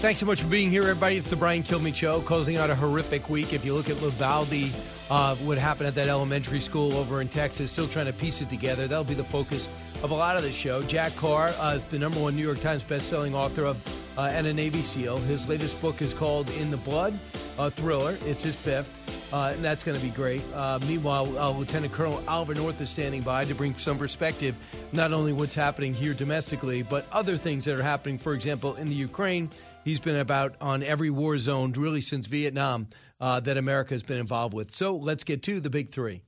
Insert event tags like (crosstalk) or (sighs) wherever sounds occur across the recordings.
Thanks so much for being here, everybody. It's the Brian Kilmeade Show, closing out a horrific week. If you look at Uvalde, uh, what happened at that elementary school over in Texas, still trying to piece it together. That'll be the focus of a lot of the show. Jack Carr uh, is the number one New York Times bestselling author of uh, and a Navy SEAL. His latest book is called In the Blood, a thriller. It's his fifth, uh, and that's going to be great. Uh, meanwhile, uh, Lieutenant Colonel Oliver North is standing by to bring some perspective, not only what's happening here domestically, but other things that are happening, for example, in the Ukraine He's been about on every war zone really since Vietnam uh, that America has been involved with. So let's get to the big three.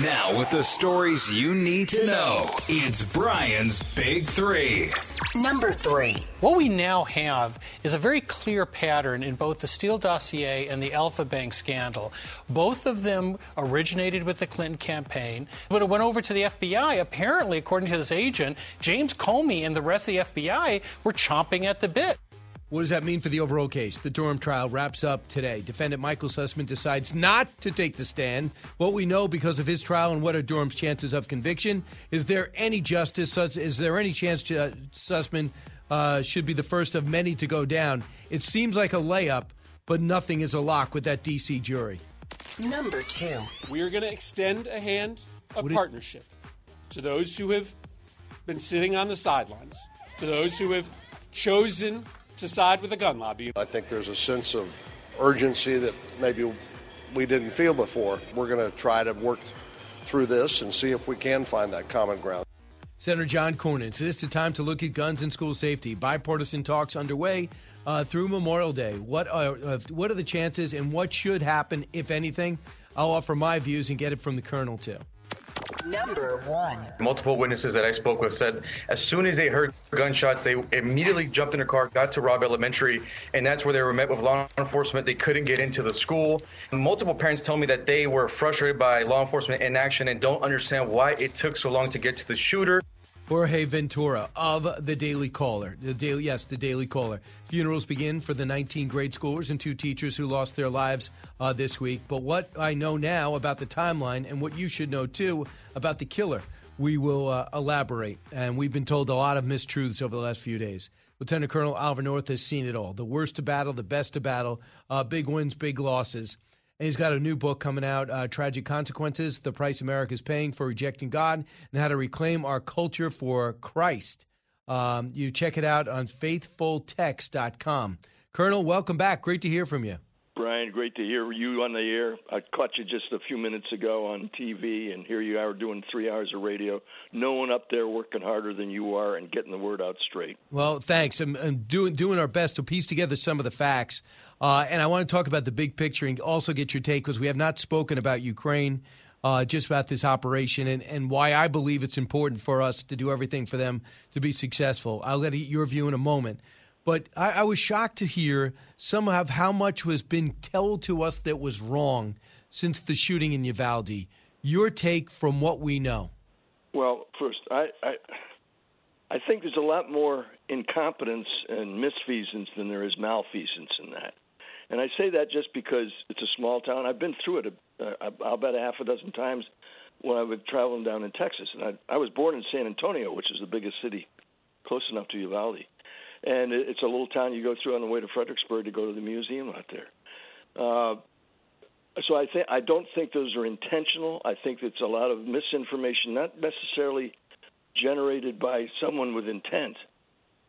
Now, with the stories you need to know, it's Brian's Big Three. Number three. What we now have is a very clear pattern in both the Steele dossier and the Alpha Bank scandal. Both of them originated with the Clinton campaign. When it went over to the FBI, apparently, according to this agent, James Comey and the rest of the FBI were chomping at the bit. What does that mean for the overall case? The Durham trial wraps up today. Defendant Michael Sussmann decides not to take the stand. What we know because of his trial and what are Durham's chances of conviction? Is there any justice? Is there any chance uh, Sussmann uh, should be the first of many to go down? It seems like a layup, but nothing is a lock with that D.C. jury. Number two. We are going to extend a hand of partnership to those who have been sitting on the sidelines, to those who have chosen to side with the gun lobby. I think there's a sense of urgency that maybe we didn't feel before. We're going to try to work through this and see if we can find that common ground. Senator John Cornyn, says it's the time to look at guns and school safety? Bipartisan talks underway uh, through Memorial Day. What are uh, what are the chances, and what should happen, if anything? I'll offer my views and get it from the colonel too. Number one. Multiple witnesses that I spoke with said as soon as they heard gunshots, they immediately jumped in a car, got to Robb Elementary, and that's where they were met with law enforcement. They couldn't get into the school. Multiple parents tell me that they were frustrated by law enforcement inaction and don't understand why it took so long to get to the shooter. Jorge Ventura of the Daily Caller. The Daily, yes, the Daily Caller. Funerals begin for the 19 grade schoolers and two teachers who lost their lives uh, this week. But what I know now about the timeline and what you should know too about the killer, we will uh, elaborate. And we've been told a lot of mistruths over the last few days. Lieutenant Colonel Oliver North has seen it all the worst to battle, the best to battle, uh, big wins, big losses. And he's got a new book coming out, uh, Tragic Consequences The Price America is Paying for Rejecting God and How to Reclaim Our Culture for Christ. Um, you check it out on faithfultext.com. Colonel, welcome back. Great to hear from you. Brian, great to hear you on the air. I caught you just a few minutes ago on TV, and here you are doing three hours of radio. No one up there working harder than you are and getting the word out straight. Well, thanks. I'm, I'm doing doing our best to piece together some of the facts, uh, and I want to talk about the big picture and also get your take because we have not spoken about Ukraine. Uh, just about this operation and, and why I believe it's important for us to do everything for them to be successful. I'll get your view in a moment. But I, I was shocked to hear some of how much has been told to us that was wrong since the shooting in Uvalde. Your take from what we know. Well, first, I, I, I think there's a lot more incompetence and misfeasance than there is malfeasance in that. And I say that just because it's a small town. I've been through it, uh, I'll bet a half a dozen times when I was traveling down in Texas. And I, I was born in San Antonio, which is the biggest city close enough to Uvalde and it's a little town you go through on the way to Fredericksburg to go to the museum out there. Uh, so I think I don't think those are intentional. I think it's a lot of misinformation, not necessarily generated by someone with intent.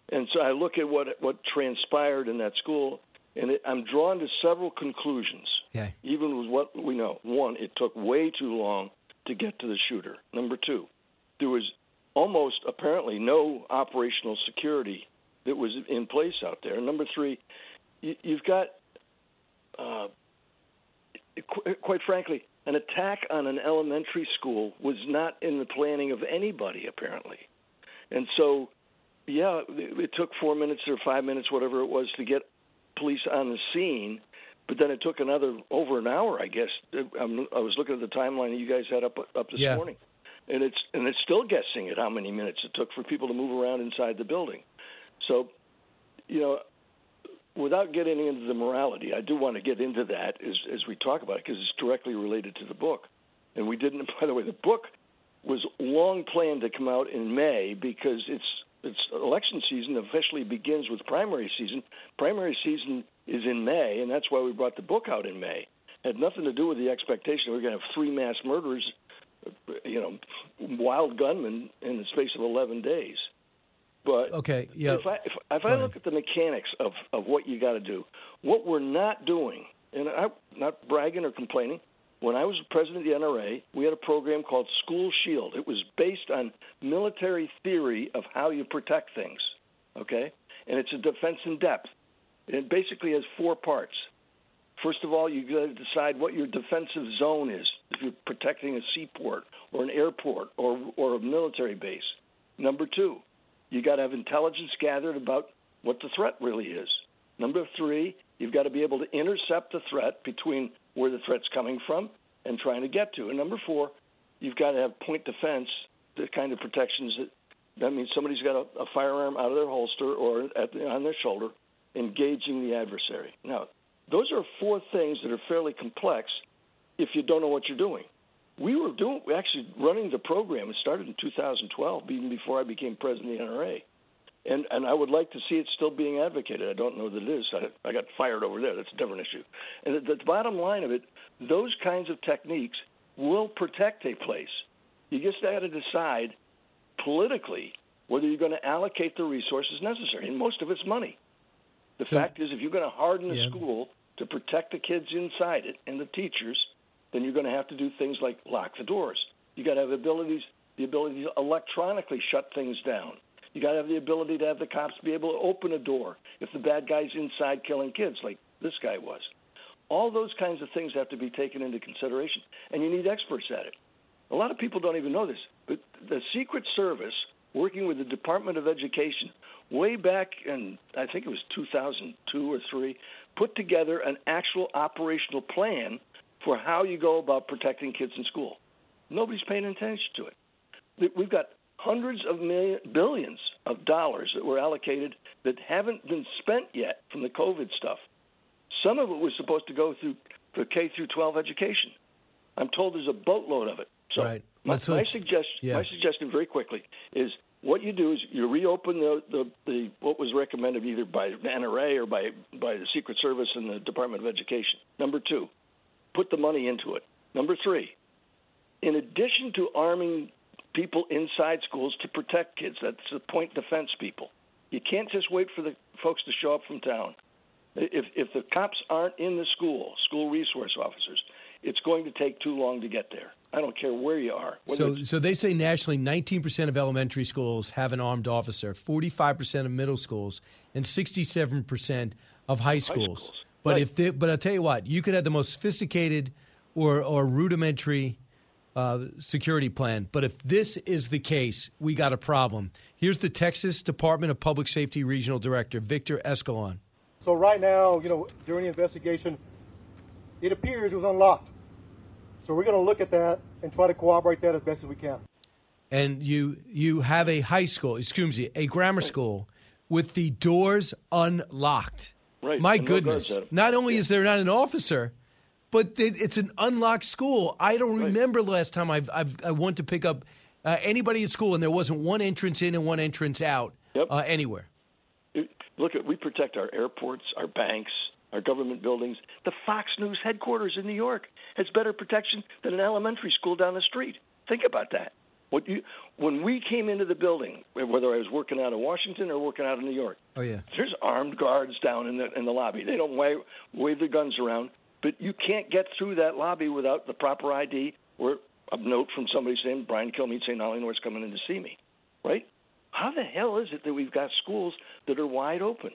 And so I look at what what transpired in that school, and it, I'm drawn to several conclusions. Okay. Even with what we know, one, it took way too long to get to the shooter. Number two, there was almost apparently no operational security that was in place out there. Number three, you, you've got, uh, qu- quite frankly, an attack on an elementary school was not in the planning of anybody apparently, and so yeah, it took four minutes or five minutes, whatever it was, to get police on the scene. But then it took another over an hour, I guess. I'm, I was looking at the timeline that you guys had up up this Yeah. morning, and it's and it's still guessing at how many minutes it took for people to move around inside the building. So, you know, without getting into the morality, I do want to get into that as as we talk about it because it's directly related to the book. And we didn't. (laughs) By the way, the book was long planned to come out in May because it's it's election season officially begins with primary season. Primary season is in May, and that's why we brought the book out in May. It had nothing to do with the expectation we're going to have three mass murders, you know, wild gunmen in the space of 11 days. But Okay, yeah. if I if, if I look at the mechanics of of what you got to do, what we're not doing, and I'm not bragging or complaining. When I was president of the NRA, we had a program called School Shield. It was based on military theory of how you protect things. Okay, and it's a defense in depth. It basically has four parts. First of all, you got to decide what your defensive zone is. If you're protecting a seaport or an airport or or a military base. Number two, you got to have intelligence gathered about what the threat really is. Number three, you've got to be able to intercept the threat between where the threat's coming from and trying to get to. And number four, you've got to have point defense, the kind of protections that that means somebody's got a, a firearm out of their holster or at the, on their shoulder, engaging the adversary. Now, those are four things that are fairly complex if you don't know what you're doing. We were doing actually running the program. It started in 2012, even before I became president of the NRA, and and I would like to see it still being advocated. I don't know that it is. I, I got fired over there. That's a different issue. And the, the bottom line of it, those kinds of techniques will protect a place. You just got to decide politically whether you're going to allocate the resources necessary, and most of it's money. The So- fact is, if you're going to harden a Yeah. school to protect the kids inside it and the teachers, then you're going to have to do things like lock the doors. You got to have abilities, the ability to electronically shut things down. You got to have the ability to have the cops be able to open a door if the bad guy's inside killing kids, like this guy was. All those kinds of things have to be taken into consideration, and you need experts at it. A lot of people don't even know this, but the Secret Service, working with the Department of Education, way back in I think it was 2002 or three, put together an actual operational plan for how you go about protecting kids in school. Nobody's paying attention to it. We- We've got hundreds of million, billions of dollars that were allocated that haven't been spent yet from the COVID stuff. Some of it was supposed to go through for K through 12 education. I'm told there's a boatload of it. So Right. my, Let's- my suggestion, yeah. my suggestion, very quickly, is what you do is you reopen the, the, the what was recommended either by the NRA or by by the Secret Service and the Department of Education. Number two, put the money into it. Number three, in addition to arming people inside schools to protect kids, that's the point defense people. You can't just wait for the folks to show up from town. If if the cops aren't in the school, school resource officers, it's going to take too long to get there. I don't care where you are. So, so they say nationally, 19% of elementary schools have an armed officer, 45% of middle schools, and 67% of high schools. schools. But Right. if they, but I'll tell you what, you could have the most sophisticated or or rudimentary uh, security plan, but if this is the case, we got a problem. Here's the Texas Department of Public Safety Regional Director Victor Escalon. So right now, you know, during the investigation, it appears it was unlocked. So we're going to look at that and try to corroborate that as best as we can. and you you have a high school, excuse me, a grammar school with the doors unlocked. Right, My and goodness. guards at 'em. Not only is there not an officer, but it's an unlocked school. I don't remember last time I've, I've I went to pick up uh, anybody at school and there wasn't one entrance in and one entrance out uh, anywhere. Look at we protect our airports, our banks, our government buildings. The Fox News headquarters in New York has better protection than an elementary school down the street. Think about that. What you, when we came into the building, whether I was working out of Washington or working out of New York, Oh yeah. there's armed guards down in the in the lobby. They don't wave, wave their guns around, but you can't get through that lobby without the proper ID or a note from somebody saying Brian Kilmeade saying North's coming in to see me, right? How the hell is it that we've got schools that are wide open?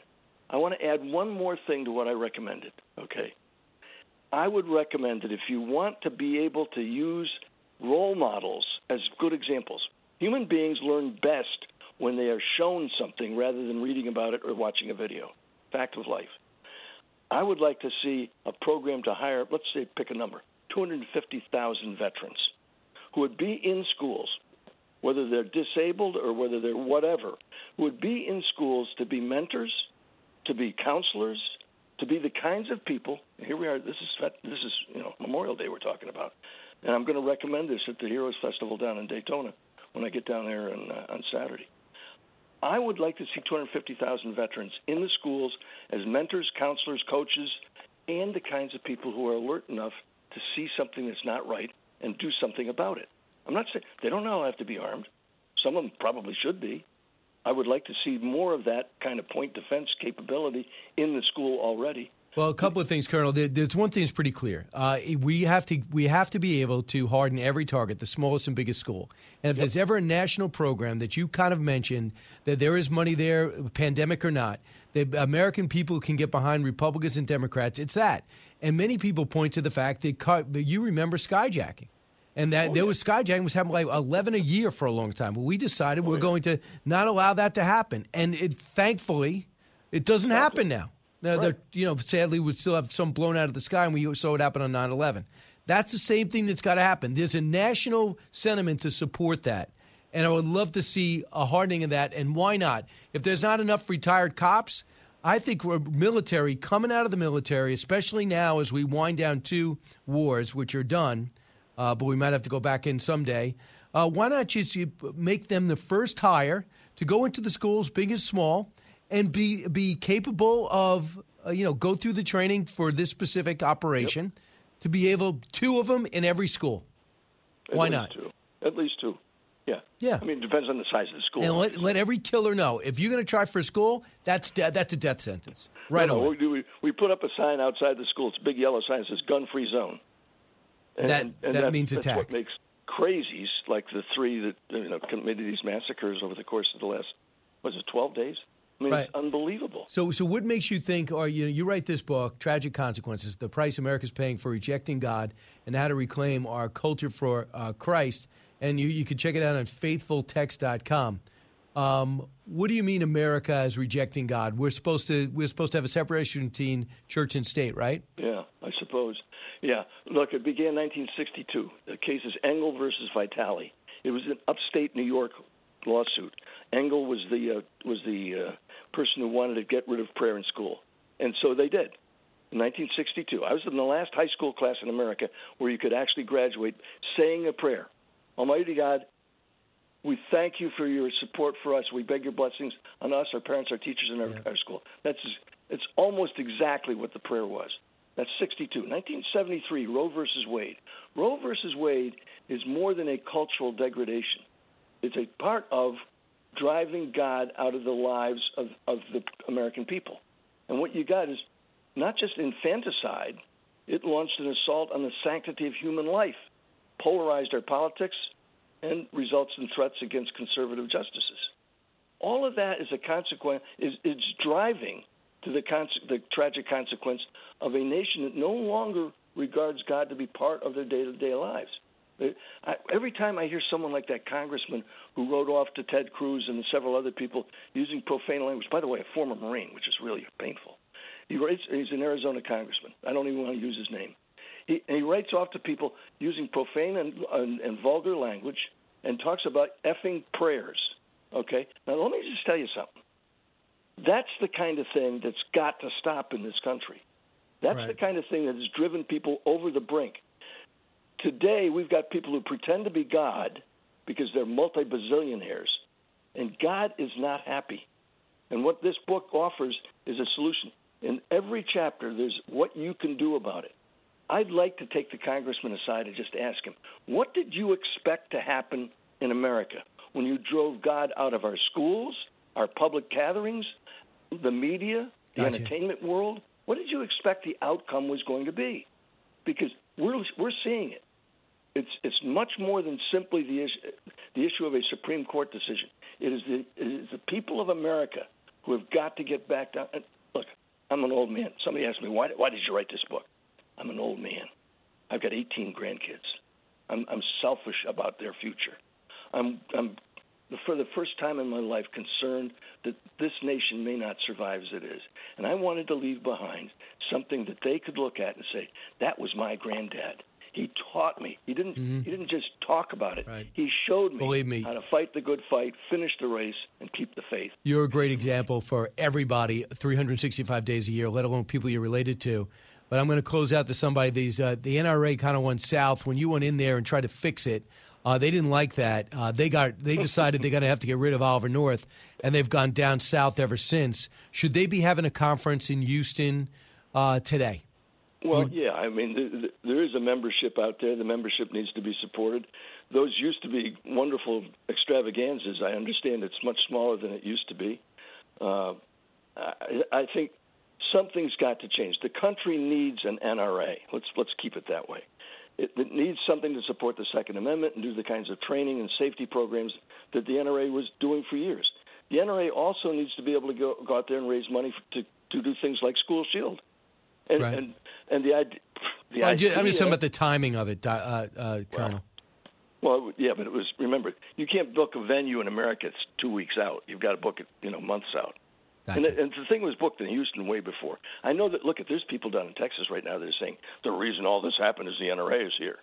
I want to add one more thing to what I recommended. Okay, I would recommend that if you want to be able to use role models as good examples, human beings learn best when they are shown something rather than reading about it or watching a video. Fact of life. I would like to see a program to hire, let's say, pick a number, 250,000 veterans who would be in schools, whether they're disabled or whether they're whatever, would be in schools to be mentors, to be counselors, to be the kinds of people. Here we are. This is this is you know Memorial Day we're talking about, and I'm going to recommend this at the Heroes Festival down in Daytona when I get down there on, uh, on Saturday. I would like to see 250,000 veterans in the schools as mentors, counselors, coaches, and the kinds of people who are alert enough to see something that's not right and do something about it. I'm not saying they don't all have to be armed. Some of them probably should be. I would like to see more of that kind of point defense capability in the school already. Well, a couple of things, Colonel. There's one thing that's pretty clear. Uh, we have to we have to be able to harden every target, the smallest and biggest school. And if yep. there's ever a national program that you kind of mentioned that there is money there, pandemic or not, that American people can get behind Republicans and Democrats, it's that. And many people point to the fact that you remember skyjacking. And that oh, there yeah. was skyjacking was happening like 11 a year for a long time. But we decided oh, we're yeah. going to not allow that to happen. And it thankfully, it doesn't happen now. Now, right. you know, sadly, we still have some blown out of the sky, and we saw it happen on 9 11. That's the same thing that's got to happen. There's a national sentiment to support that. And I would love to see a hardening of that. And why not? If there's not enough retired cops, I think we're military coming out of the military, especially now as we wind down two wars, which are done, uh, but we might have to go back in someday. Uh, why not just make them the first hire to go into the schools, big and small, and be be capable of uh, you know go through the training for this specific operation yep. to be able two of them in every school. At Why not? Two. At least two. Yeah. Yeah. I mean, it depends on the size of the school. And let, let every killer know if you're going to try for a school, that's de- that's a death sentence. Right no, no, We, we, we put up a sign outside the school. It's a big yellow sign that says "gun free zone." And, that and that means that's attack. what makes crazies like the three that you know committed these massacres over the course of the last was it 12 days? I mean, right. it's unbelievable. So, so what makes you think, or you know, you write this book, Tragic Consequences: The Price America's Paying for Rejecting God and How to Reclaim Our Culture for uh, Christ, and you you can check it out on FaithfulText.com. Um, what do you mean America is rejecting God? We're supposed to we're supposed to have a separation between church and state, right? Yeah, I suppose. Yeah. Look, it began in 1962. The case is Engel versus Vitale. It was an upstate New York lawsuit. Engel was the uh, was the uh, person who wanted to get rid of prayer in school, and so they did. In 1962, I was in the last high school class in America where you could actually graduate saying a prayer. Almighty God, we thank you for your support for us. We beg your blessings on us, our parents, our teachers, and our, yeah. our school. That's it's almost exactly what the prayer was. That's 62. 1973, Roe versus Wade. Roe versus Wade is more than a cultural degradation. It's a part of driving God out of the lives of, of the American people. And what you got is not just infanticide, it launched an assault on the sanctity of human life, polarized our politics, and results in threats against conservative justices. All of that is a consequence, is, driving to the, the tragic consequence of a nation that no longer regards God to be part of their day to day lives. I, every time I hear someone like that congressman who wrote off to Ted Cruz and several other people using profane language, by the way, a former Marine, which is really painful. He writes, he's an Arizona congressman. I don't even want to use his name. He, and he writes off to people using profane and, and, and vulgar language and talks about effing prayers. Okay? Now, let me just tell you something. That's the kind of thing that's got to stop in this country. That's right. the kind of thing that has driven people over the brink. Today, we've got people who pretend to be God because they're multi bazillionaires, and God is not happy. And what this book offers is a solution. In every chapter, there's what you can do about it. I'd like to take the congressman aside and just ask him, what did you expect to happen in America when you drove God out of our schools, our public gatherings, the media, the gotcha. entertainment world? What did you expect the outcome was going to be? Because we're we're seeing it. It's it's much more than simply the issue the issue of a Supreme Court decision. It is the it is the people of America who have got to get back down. And look, I'm an old man. Somebody asked me why why did you write this book? I'm an old man. I've got 18 grandkids. I'm I'm selfish about their future. I'm I'm for the first time in my life, concerned that this nation may not survive as it is. And I wanted to leave behind something that they could look at and say, that was my granddad. He taught me. He didn't. Mm-hmm. He didn't just talk about it. Right. He showed me, Believe me how to fight the good fight, finish the race, and keep the faith. You're a great example for everybody, 365 days a year, let alone people you're related to. But I'm going to close out to somebody. These uh, the NRA kind of went south when you went in there and tried to fix it. Uh, they didn't like that. Uh, they got they decided they're going to have to get rid of Oliver North, and they've gone down south ever since. Should they be having a conference in Houston uh, today? Well, yeah. I mean, th- th- there is a membership out there. The membership needs to be supported. Those used to be wonderful extravaganzas. I understand it's much smaller than it used to be. Uh, I, I think something's got to change. The country needs an NRA. Let's let's keep it that way. It, it needs something to support the Second Amendment and do the kinds of training and safety programs that the NRA was doing for years. The NRA also needs to be able to go, go out there and raise money to to do things like School Shield. And right. and, and the idea. The well, idea, I'm just talking about the timing of it, uh, uh, Colonel. Well, well, yeah, but it was. Remember, you can't book a venue in America. It's two weeks out. You've got to book it, you know, months out. Gotcha. And, the, and the thing was booked in Houston way before. I know that. Look, at there's people down in Texas right now that are saying the reason all this happened is the NRA is here.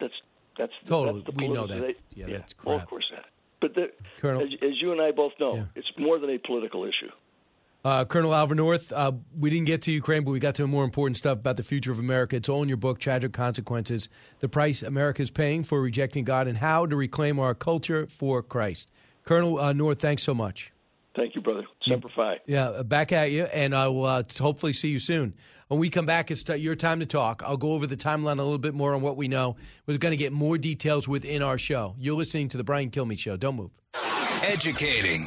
That's that's totally. That's the we know that. They, yeah, yeah, that's crap. Well, of course that. But the, Colonel, as, as, you and I both know, yeah. it's more than a political issue. Uh, Colonel Oliver North, uh, we didn't get to Ukraine, but we got to more important stuff about the future of America. It's all in your book, Tragic Consequences The Price America is Paying for Rejecting God and How to Reclaim Our Culture for Christ. Colonel uh, North, thanks so much. Thank you, brother. Semper Fi. Yeah, back at you, and I will uh, hopefully see you soon. When we come back, it's t- your time to talk. I'll go over the timeline a little bit more on what we know. We're going to get more details within our show. You're listening to The Brian Kilmeade Show. Don't move. Educating,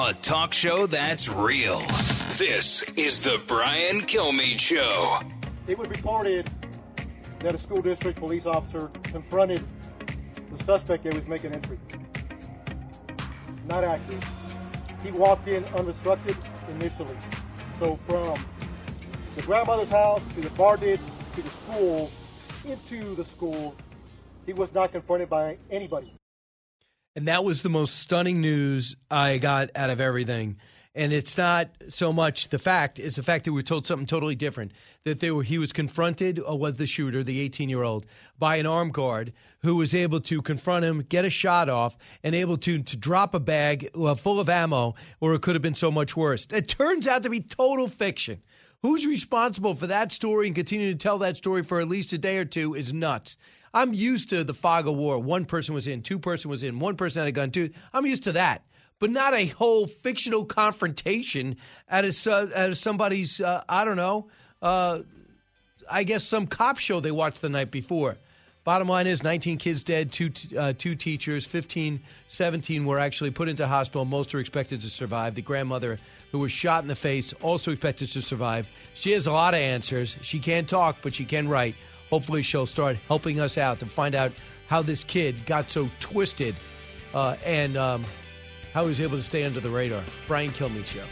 A talk show that's real. This is the Brian Kilmeade Show. It was reported that a school district police officer confronted the suspect that was making entry. Not accurate. He walked in unobstructed initially. So from the grandmother's house to the bar ditch to the school, into the school, he was not confronted by anybody. And that was the most stunning news I got out of everything. And it's not so much the fact; it's the fact that we were told something totally different. That they were, he was confronted, or was the shooter, the 18-year-old, by an armed guard who was able to confront him, get a shot off, and able to to drop a bag uh, full of ammo, or it could have been so much worse. It turns out to be total fiction. Who's responsible for that story and continue to tell that story for at least a day or two is nuts. I'm used to the fog of war. One person was in, two person was in, one person had a gun, two. I'm used to that, but not a whole fictional confrontation at a, at somebody's. Uh, I don't know. Uh, I guess some cop show they watched the night before. Bottom line is 19 kids dead, two, uh, two teachers, 15, 17 were actually put into hospital. Most are expected to survive. The grandmother, who was shot in the face, also expected to survive. She has a lot of answers. She can't talk, but she can write. Hopefully, she'll start helping us out to find out how this kid got so twisted uh, and um, how he was able to stay under the radar. Brian Kilmeade Show.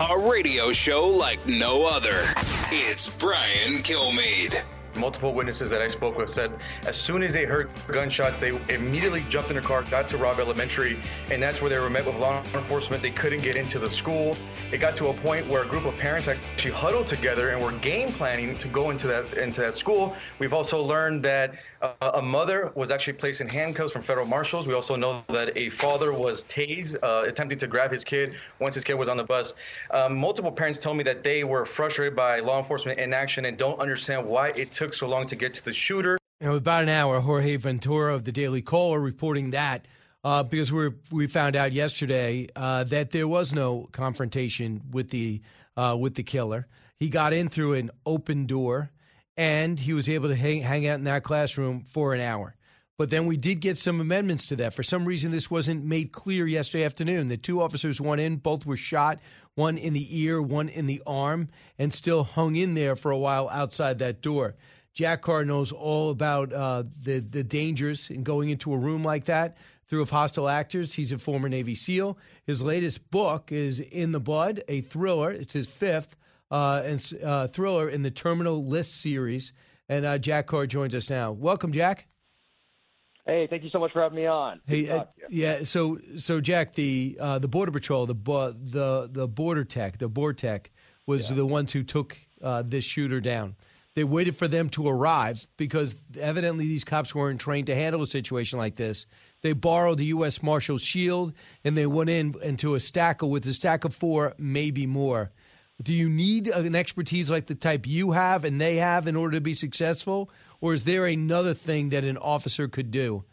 A radio show like no other. It's Brian Kilmeade. Multiple witnesses that I spoke with said as soon as they heard gunshots, they immediately jumped in their car, got to Robb Elementary, and that's where they were met with law enforcement. They couldn't get into the school. It got to a point where a group of parents actually huddled together and were game planning to go into that into that school. We've also learned that uh, a mother was actually placed in handcuffs from federal marshals. We also know that a father was tased, uh, attempting to grab his kid once his kid was on the bus. Um, multiple parents told me that they were frustrated by law enforcement inaction and don't understand why it took so long to get to the shooter. And about an hour, Jorge Ventura of the Daily Caller reporting that uh, because we we found out yesterday uh, that there was no confrontation with the uh, with the killer. He got in through an open door, and he was able to hang, hang out in that classroom for an hour. But then we did get some amendments to that. For some reason, this wasn't made clear yesterday afternoon. The two officers went in, both were shot, one in the ear, one in the arm, and still hung in there for a while outside that door. Jack Carr knows all about uh, the the dangers in going into a room like that through of hostile actors. He's a former Navy SEAL. His latest book is In the Blood, a thriller. It's his fifth uh, and uh, thriller in the Terminal List series. And uh, Jack Carr joins us now. Welcome, Jack. Hey, thank you so much for having me on. Hey, uh, yeah. So, so Jack, the uh, the border patrol, the the the border tech, the BORTAC, was yeah. the ones who took uh, this shooter down. They waited for them to arrive because evidently these cops weren't trained to handle a situation like this. They borrowed the U.S. Marshal shield and they went in into a stack with a stack of four, maybe more. Do you need an expertise like the type you have and they have in order to be successful, or is there another thing that an officer could do?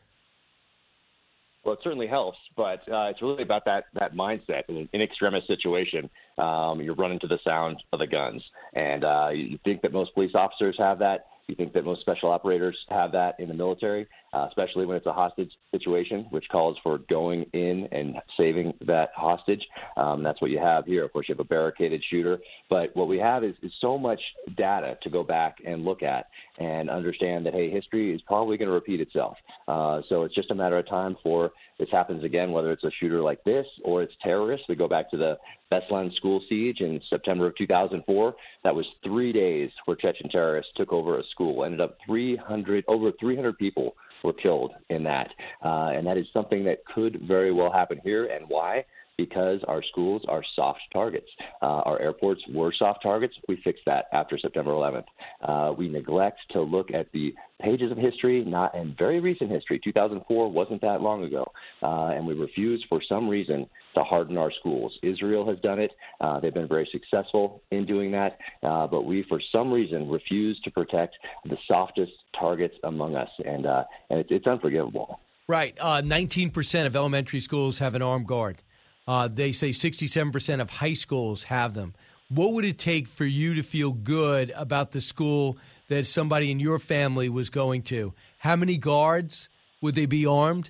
Well, it certainly helps, but uh, it's really about that that mindset. In an in situation, um, you're running to the sound of the guns, and uh, you think that most police officers have that. You think that most special operators have that in the military, uh, especially when it's a hostage situation, which calls for going in and saving that hostage. Um, that's what you have here. Of course, you have a barricaded shooter, but what we have is, is so much data to go back and look at and understand that hey, history is probably going to repeat itself. Uh, so it's just a matter of time for this happens again, whether it's a shooter like this or it's terrorists. We go back to the Beslan school siege in September of 2004. That was three days where Chechen terrorists took over a school. Ended up 300 over 300 people were killed in that, uh, and that is something that could very well happen here. And why? Because our schools are soft targets. Uh, our airports were soft targets. We fixed that after September 11th. Uh, we neglect to look at the pages of history, not in very recent history. 2004 wasn't that long ago, uh, and we refuse for some reason to harden our schools. Israel has done it; uh, they've been very successful in doing that, uh, but we, for some reason, refuse to protect the softest targets among us, and uh, and it's, it's unforgivable. Right, uh, 19% of elementary schools have an armed guard. Uh, they say 67% of high schools have them. What would it take for you to feel good about the school that somebody in your family was going to? How many guards? Would they be armed?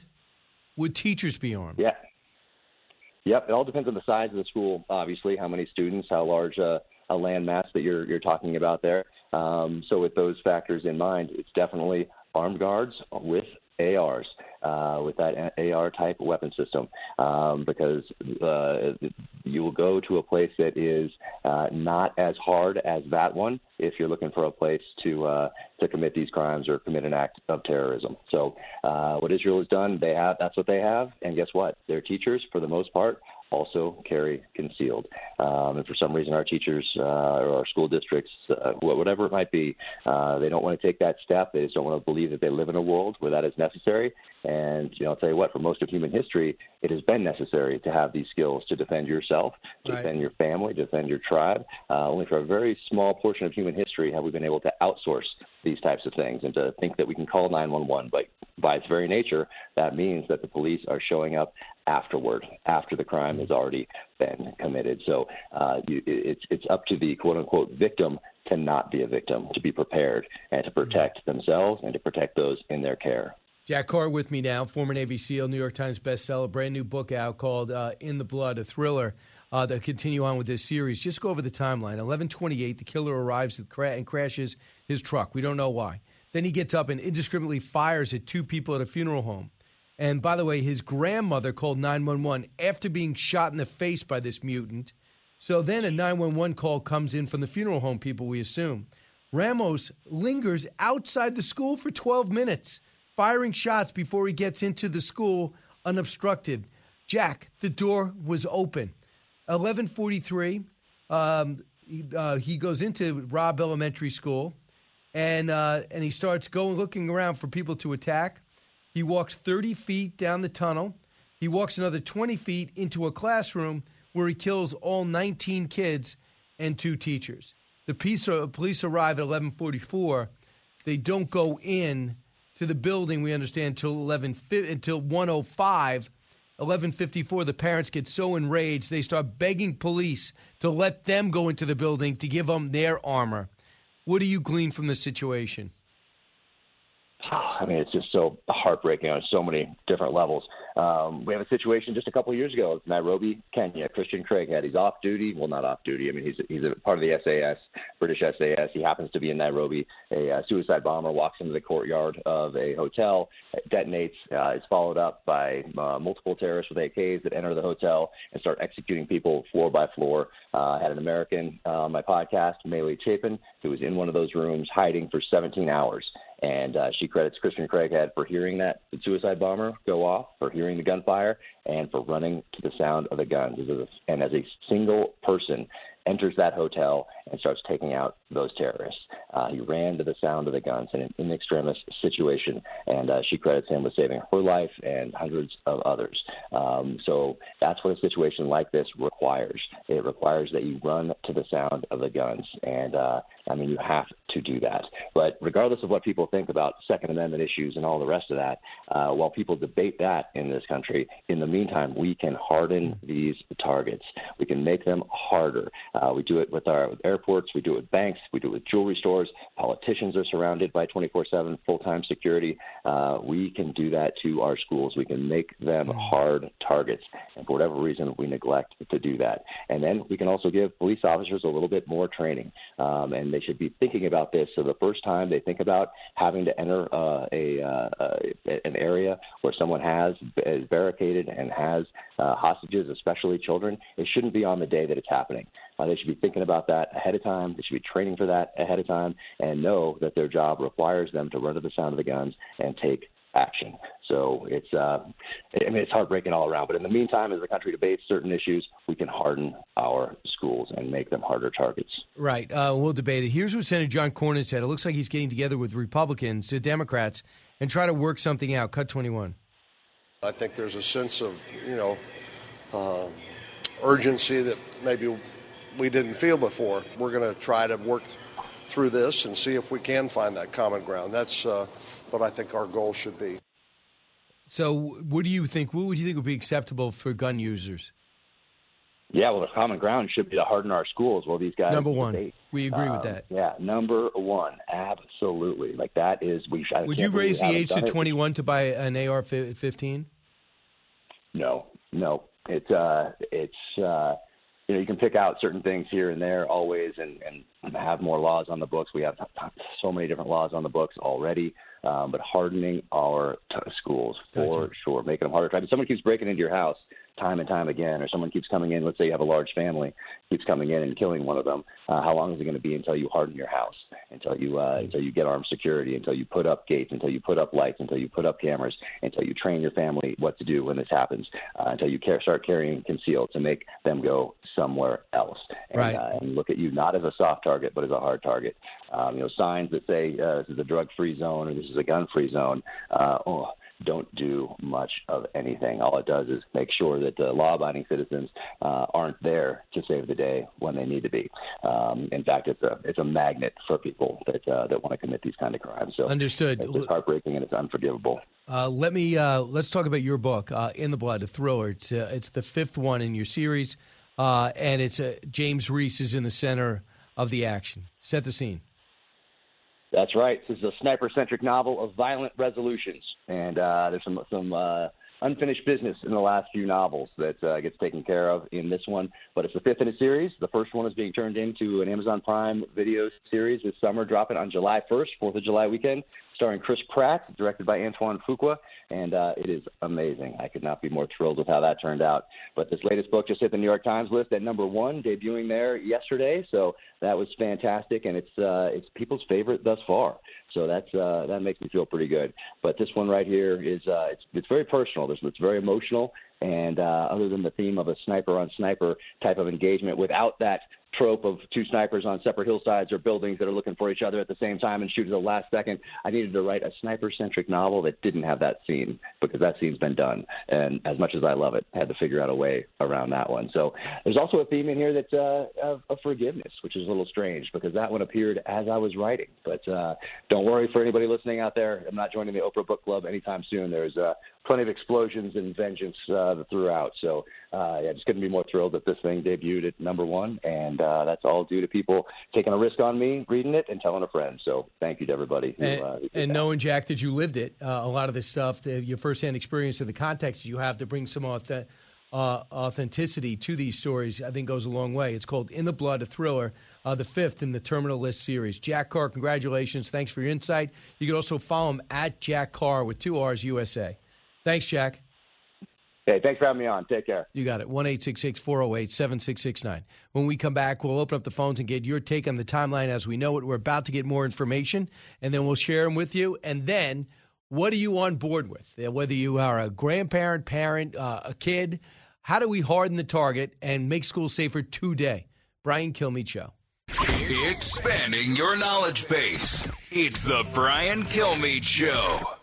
Would teachers be armed? Yeah. Yep. It all depends on the size of the school, obviously, how many students, how large uh, a land mass that you're, you're talking about there. Um, so, with those factors in mind, it's definitely armed guards with ARs uh, with that AR type weapon system um, because uh, you will go to a place that is uh, not as hard as that one if you're looking for a place to uh, to commit these crimes or commit an act of terrorism. So uh, what Israel has done, they have that's what they have, and guess what? Their teachers, for the most part, also carry concealed. Um, and for some reason, our teachers uh, or our school districts, uh, whatever it might be, uh, they don't want to take that step. They just don't want to believe that they live in a world where that is necessary. And you know, I'll tell you what, for most of human history, it has been necessary to have these skills to defend yourself, to right. defend your family, to defend your tribe. Uh, only for a very small portion of human history have we been able to outsource these types of things and to think that we can call 911. But by its very nature, that means that the police are showing up afterward, after the crime has already been committed. So uh, you, it's it's up to the quote unquote victim to not be a victim, to be prepared and to protect themselves and to protect those in their care. Jack Carr with me now, former Navy SEAL, New York Times bestseller, brand new book out called uh, "In the Blood," a thriller. Uh, that continue on with this series. Just go over the timeline. 11:28, the killer arrives and crashes his truck. We don't know why. Then he gets up and indiscriminately fires at two people at a funeral home. And by the way, his grandmother called 911 after being shot in the face by this mutant. So then a 911 call comes in from the funeral home people, we assume. Ramos lingers outside the school for 12 minutes, firing shots before he gets into the school unobstructed. Jack, the door was open. 11:43, um, he, uh, he goes into Robb Elementary School, and uh, and he starts going looking around for people to attack. He walks 30 feet down the tunnel. He walks another 20 feet into a classroom where he kills all 19 kids and two teachers. The police, uh, police arrive at 11:44. They don't go in to the building. We understand until 11 until 1:05. 11:54. The parents get so enraged they start begging police to let them go into the building to give them their armor. What do you glean from this situation? (sighs) I mean, it's just so heartbreaking on so many different levels. Um, we have a situation just a couple of years ago, with Nairobi, Kenya. Christian Craighead he's off duty. Well, not off duty. I mean, he's he's a part of the SAS, British SAS. He happens to be in Nairobi. A uh, suicide bomber walks into the courtyard of a hotel, detonates. Uh, is followed up by uh, multiple terrorists with AKs that enter the hotel and start executing people floor by floor. Uh, I had an American uh, on my podcast, Maylee Chapin, who was in one of those rooms hiding for 17 hours. And uh, she credits Christian Craighead for hearing that the suicide bomber go off, for hearing the gunfire, and for running to the sound of the guns. And as a single person, enters that hotel and starts taking out those terrorists. Uh, he ran to the sound of the guns in an in extremis situation, and uh, she credits him with saving her life and hundreds of others. Um, so that's what a situation like this requires. It requires that you run to the sound of the guns, and uh, I mean you have to do that. But regardless of what people think about Second Amendment issues and all the rest of that, uh, while people debate that in this country, in the meantime we can harden these targets. We can make them harder. Uh, we do it with our with airports. We do it with banks. We do it with jewelry stores. Politicians are surrounded by 24/7 full-time security. Uh, we can do that to our schools. We can make them Mm. hard targets, and for whatever reason, we neglect to do that. And then we can also give police officers a little bit more training, um, and they should be thinking about this. So the first time they think about having to enter uh, a uh, an area where someone has is barricaded and has uh, hostages, especially children, it shouldn't be on the day that it's happening. Uh, they should be thinking about that ahead of time. They should be training for that ahead of time and know that their job requires them to run to the sound of the guns and take action. So it's, uh, I mean, it's heartbreaking all around. But in the meantime, as the country debates certain issues, we can harden our schools and make them harder targets. Right. Uh, we'll debate it. Here's what Senator John Cornyn said. It looks like he's getting together with Republicans, the Democrats, and try to work something out. Cut 21. I think there's a sense of, you know, uh, urgency that maybe we didn't feel before. We're going to try to work through this and see if we can find that common ground. That's uh, what I think our goal should be. So, what do you think? What would you think would be acceptable for gun users? Yeah, well, the common ground should be to harden our schools. Well, these guys Number one. debate. We agree with Um, that. Yeah, number one, absolutely. Like that is we. I Would you raise the age to 21 to buy an AR 15? No, no. It's uh, it's uh, you know, you can pick out certain things here and there always, and and have more laws on the books. We have so many different laws on the books already. Um, but hardening our t- schools for sure, making them harder. If someone keeps breaking into your house time and time again, or someone keeps coming in, let's say you have a large family, keeps coming in and killing one of them, uh, how long is it going to be until you harden your house, until you uh, until you get armed security, until you put up gates, until you put up lights, until you put up cameras, until you train your family what to do when this happens, uh, until you care, start carrying concealed to make them go somewhere else, and, Right. uh, and look at you not as a soft target but as a hard target. Um, you know, signs that say uh, this is a drug-free zone or this is a gun-free zone. Uh, oh, don't do much of anything. All it does is make sure that the law-abiding citizens uh, aren't there to save the day when they need to be. Um, in fact, it's a it's a magnet for people that uh, that want to commit these kind of crimes. So Understood. It's, heartbreaking and it's unforgivable. Uh, let me uh, let's talk about your book, uh, In the Blood, a thriller. It's uh, it's the fifth one in your series, uh, and it's uh, James Reece is in the center of the action. Set the scene. That's right. This is a sniper-centric novel of violent resolutions, and uh, there's some some uh, unfinished business in the last few novels that uh, gets taken care of in this one. But it's the fifth in a series. The first one is being turned into an Amazon Prime Video series this summer, dropping on July 1st, Fourth of July weekend. Starring Chris Pratt, directed by Antoine Fuqua, and uh, it is amazing. I could not be more thrilled with how that turned out. But this latest book just hit the New York Times list at number one, debuting there yesterday. So that was fantastic, and it's uh, it's people's favorite thus far. So that's uh, that makes me feel pretty good. But this one right here is uh, it's it's very personal. It's, it's very emotional, and uh, other than the theme of a sniper on sniper type of engagement, without that trope of two snipers on separate hillsides or buildings that are looking for each other at the same time and shoot at the last second. I needed to write a sniper centric novel that didn't have that scene because that scene's been done. And as much as I love it, I had to figure out a way around that one. So there's also a theme in here that's uh, of, of forgiveness, which is a little strange because that one appeared as I was writing. But uh, don't worry for anybody listening out there. I'm not joining the Oprah Book Club anytime soon. There's uh, plenty of explosions and vengeance uh, throughout. So uh, yeah, just couldn't be more thrilled that this thing debuted at number one, and uh, that's all due to people taking a risk on me, reading it, and telling a friend. So thank you to everybody. Who, and, uh, and knowing Jack that you lived it, uh, a lot of this stuff, the, your firsthand experience and the context you have to bring some uh, authenticity to these stories, I think goes a long way. It's called In the Blood, a thriller, uh, the fifth in the Terminal List series. Jack Carr, congratulations. Thanks for your insight. You can also follow him at Jack Carr with two R's USA. Thanks, Jack. Hey, thanks for having me on. Take care. You got it. 1 408 7669. When we come back, we'll open up the phones and get your take on the timeline as we know it. We're about to get more information, and then we'll share them with you. And then, what are you on board with? Whether you are a grandparent, parent, uh, a kid, how do we harden the target and make school safer today? Brian Kilmeade Show. Expanding your knowledge base. It's the Brian Kilmeade Show.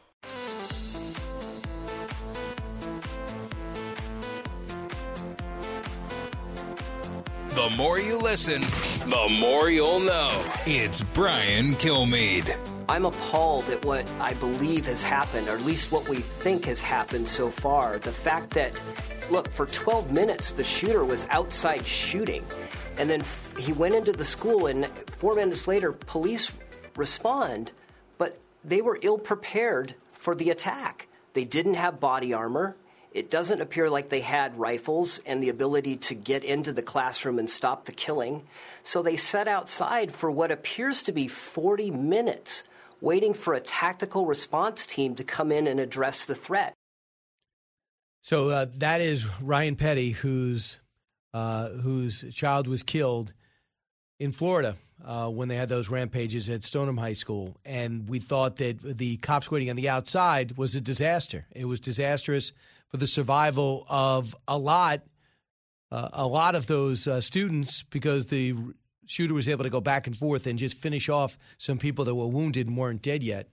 The more you listen, the more you'll know. It's Brian Kilmeade. I'm appalled at what I believe has happened, or at least what we think has happened so far. The fact that, look, for 12 minutes, the shooter was outside shooting. And then f- he went into the school, and four minutes later, police respond, but they were ill prepared for the attack. They didn't have body armor. It doesn't appear like they had rifles and the ability to get into the classroom and stop the killing. So they sat outside for what appears to be 40 minutes, waiting for a tactical response team to come in and address the threat. So uh, that is Ryan Petty, whose uh, whose child was killed in Florida uh, when they had those rampages at Stoneman High School, and we thought that the cops waiting on the outside was a disaster. It was disastrous for the survival of a lot, uh, a lot of those uh, students because the shooter was able to go back and forth and just finish off some people that were wounded and weren't dead yet.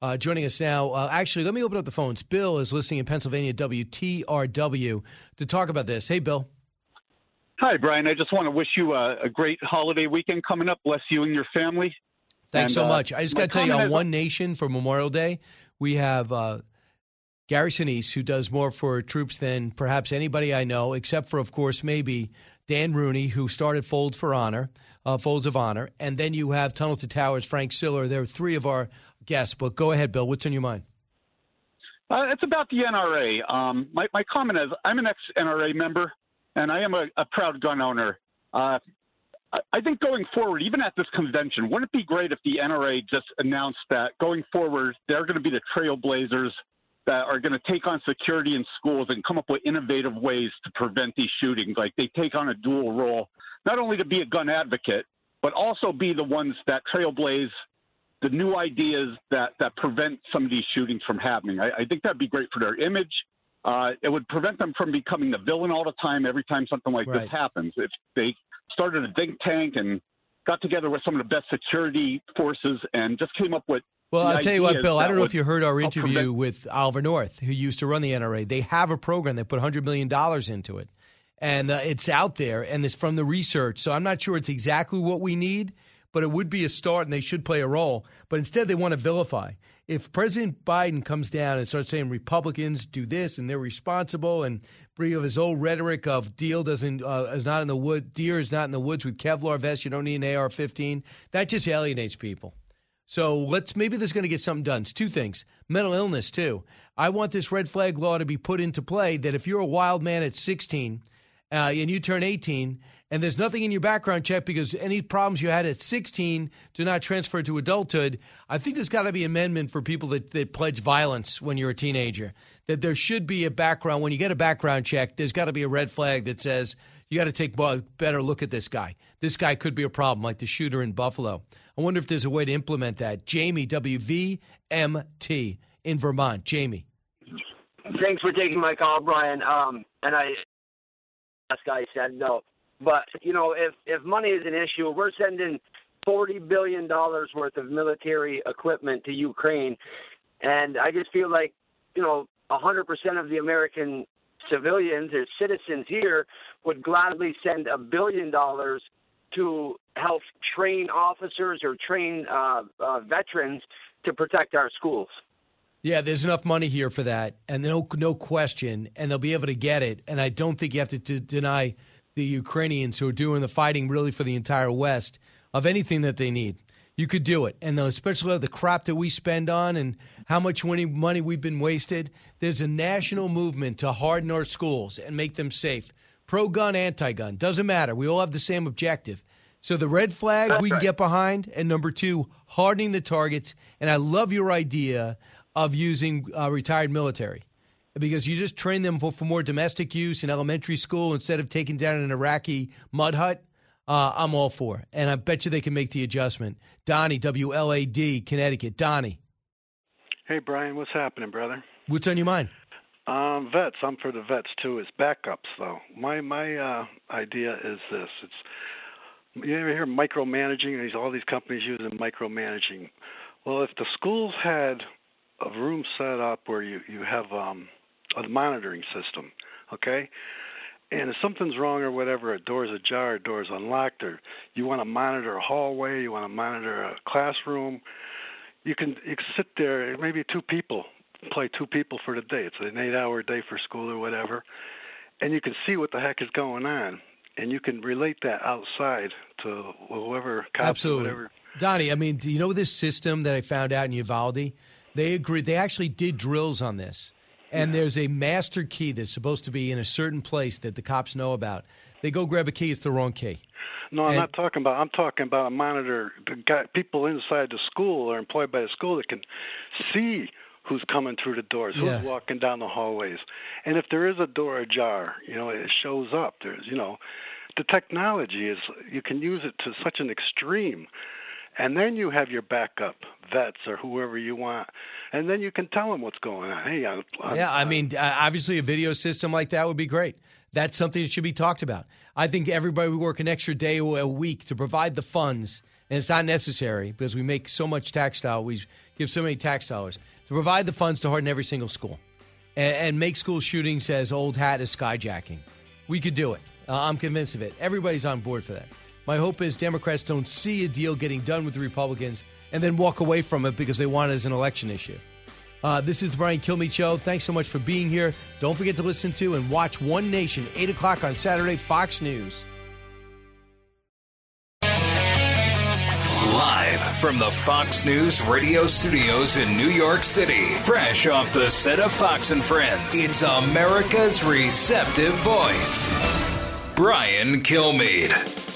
Uh, joining us now, uh, actually, let me open up the phones. Bill is listening in Pennsylvania, WTRW, to talk about this. Hey, Bill. Hi, Brian. I just want to wish you a, a great holiday weekend coming up. Bless you and your family. Thanks And, so uh, much. I just got to tell you, on One Nation for Memorial Day, we have uh, Gary Sinise, who does more for troops than perhaps anybody I know, except for, of course, maybe Dan Rooney, who started Folds for Honor, uh, Folds of Honor. And then you have Tunnels to Towers, Frank Siller. They're three of our guests. But go ahead, Bill. What's on your mind? Uh, it's about the NRA. Um, my, my comment is I'm an ex NRA member, and I am a, a proud gun owner. Uh, I think going forward, even at this convention, wouldn't it be great if the NRA just announced that going forward, they're going to be the trailblazers that are going to take on security in schools and come up with innovative ways to prevent these shootings? Like they take on a dual role, not only to be a gun advocate, but also be the ones that trailblaze the new ideas that that prevent some of these shootings from happening. I, I think that'd be great for their image. Uh, it would prevent them from becoming the villain all the time every time something like Right. this happens. If they started a think tank and got together with some of the best security forces and just came up with Well, I'll tell you what, Bill. I don't know if you heard our interview prevent- with Oliver North, who used to run the NRA. They have a program. They put $100 million into it. And uh, it's out there, and it's from the research. So I'm not sure it's exactly what we need, but it would be a start, and they should play a role. But instead, they want to vilify. If President Biden comes down and starts saying Republicans do this and they're responsible, and bring of his old rhetoric of deal doesn't uh, is not in the wood, deer is not in the woods with Kevlar vests, you don't need an AR-15. That just alienates people. So let's maybe there's going to get something done. It's two things: mental illness too. I want this red flag law to be put into play that if you're a wild man at 16 uh, and you turn 18 and there's nothing in your background check because any problems you had at 16 do not transfer to adulthood, I think there's got to be an amendment for people that, that pledge violence when you're a teenager. That there should be a background. When you get a background check, there's got to be a red flag that says you got to take a better look at this guy. This guy could be a problem, like the shooter in Buffalo. I wonder if there's a way to implement that. Jamie, WVMT in Vermont. Jamie. Thanks for taking my call, Brian. Um, and I, last guy said no. But you know, if if money is an issue, we're sending forty billion dollars worth of military equipment to Ukraine, and I just feel like you know, a hundred percent of the American civilians or citizens here would gladly send a billion dollars to help train officers or train uh, uh, veterans to protect our schools. Yeah, there's enough money here for that, and no, no question, and they'll be able to get it. And I don't think you have to d- deny the Ukrainians who are doing the fighting really for the entire West of anything that they need. You could do it. And especially the crap that we spend on and how much money we've been wasted, there's a national movement to harden our schools and make them safe. Pro gun, anti gun, doesn't matter. We all have the same objective. So the red flag That's we can right. get behind, and number two, hardening the targets. And I love your idea of using uh, retired military because you just train them for, for more domestic use in elementary school instead of taking down an Iraqi mud hut. Uh, I'm all for, and I bet you they can make the adjustment. Donnie, WLAD, Connecticut. Donnie. Hey, Brian, what's happening, brother? What's on your mind? Um, vets. I'm for the vets too. Is backups though. My my uh, idea is this. It's you ever hear micromanaging? These all these companies using micromanaging. Well, if the schools had a room set up where you you have um, a monitoring system, okay? And if something's wrong or whatever, a door's ajar, a door's unlocked, or you want to monitor a hallway, you want to monitor a classroom, you can you can sit there. Maybe two people play two people for the day. It's an eight-hour day for school or whatever, and you can see what the heck is going on, and you can relate that outside to whoever cops Absolutely. whatever. Donnie, I mean, do you know this system that I found out in Uvalde? They agreed. They actually did drills on this and there's a master key that's supposed to be in a certain place that the cops know about. They go grab a key, it's the wrong key. No, I'm and, not talking about. I'm talking about a monitor. The guy, people inside the school or employed by the school that can see who's coming through the doors, who's yeah. walking down the hallways, and if there is a door ajar, you know, it shows up. There's, you know, the technology is you can use it to such an extreme and then you have your backup vets or whoever you want, and then you can tell them what's going on. Hey, I'm, I'm, yeah, I mean, uh, obviously a video system like that would be great. That's something that should be talked about. I think everybody would work an extra day or a week to provide the funds, and it's not necessary because we make so much tax dollars, we give so many tax dollars to provide the funds to harden every single school and, and make school shootings as old hat as skyjacking. We could do it. Uh, I'm convinced of it. Everybody's on board for that. My hope is Democrats don't see a deal getting done with the Republicans and then walk away from it because they want it as an election issue. Uh, this is the Brian Kilmeade Show. Thanks so much for being here. Don't forget to listen to and watch One Nation, 8 o'clock on Saturday, Fox News. Live from the Fox News radio studios in New York City, fresh off the set of Fox and Friends, it's America's receptive voice, Brian Kilmeade.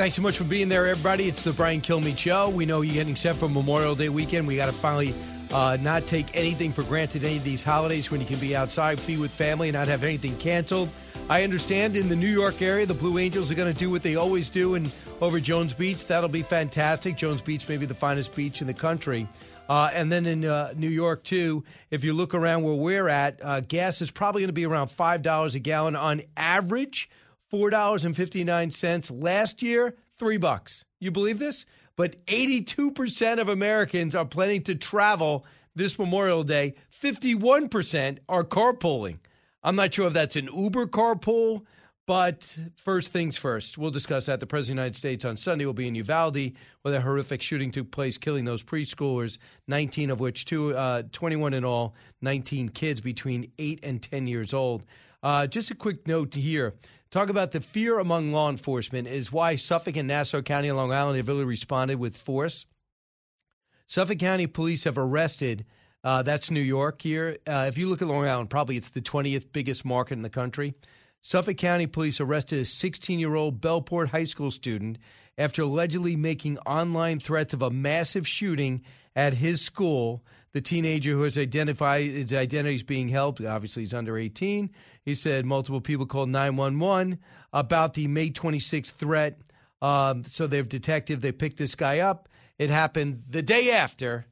Thanks so much for being there, everybody. It's the Brian Kilmeade Show. We know you're getting set for Memorial Day weekend. We got to finally uh, not take anything for granted any of these holidays when you can be outside, be with family, and not have anything canceled. I understand in the New York area, the Blue Angels are going to do what they always do and over Jones Beach. That'll be fantastic. Jones Beach may be the finest beach in the country. Uh, and then in uh, New York, too, if you look around where we're at, uh, gas is probably going to be around $5 a gallon on average $4.59 last year, 3 bucks. You believe this? But 82% of Americans are planning to travel this Memorial Day. 51% are carpooling. I'm not sure if that's an Uber carpool, but first things first, we'll discuss that. The President of the United States on Sunday will be in Uvalde, where a horrific shooting took place, killing those preschoolers, 19 of which, two, uh, 21 in all, 19 kids between 8 and 10 years old. Uh, just a quick note here talk about the fear among law enforcement is why Suffolk and Nassau County, Long Island, have really responded with force. Suffolk County police have arrested. Uh, that's New York here. Uh, if you look at Long Island, probably it's the 20th biggest market in the country. Suffolk County police arrested a 16 year old Bellport High School student after allegedly making online threats of a massive shooting at his school. The teenager who has identified his identity is being held. Obviously, he's under 18. He said multiple people called 911 about the May 26th threat. Um, so they've detective. They picked this guy up. It happened the day after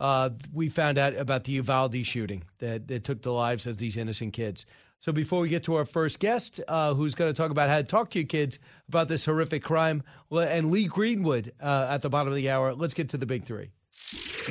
uh, we found out about the Uvalde shooting that, that took the lives of these innocent kids. So before we get to our first guest, uh, who's going to talk about how to talk to your kids about this horrific crime, and Lee Greenwood uh, at the bottom of the hour, let's get to the big three.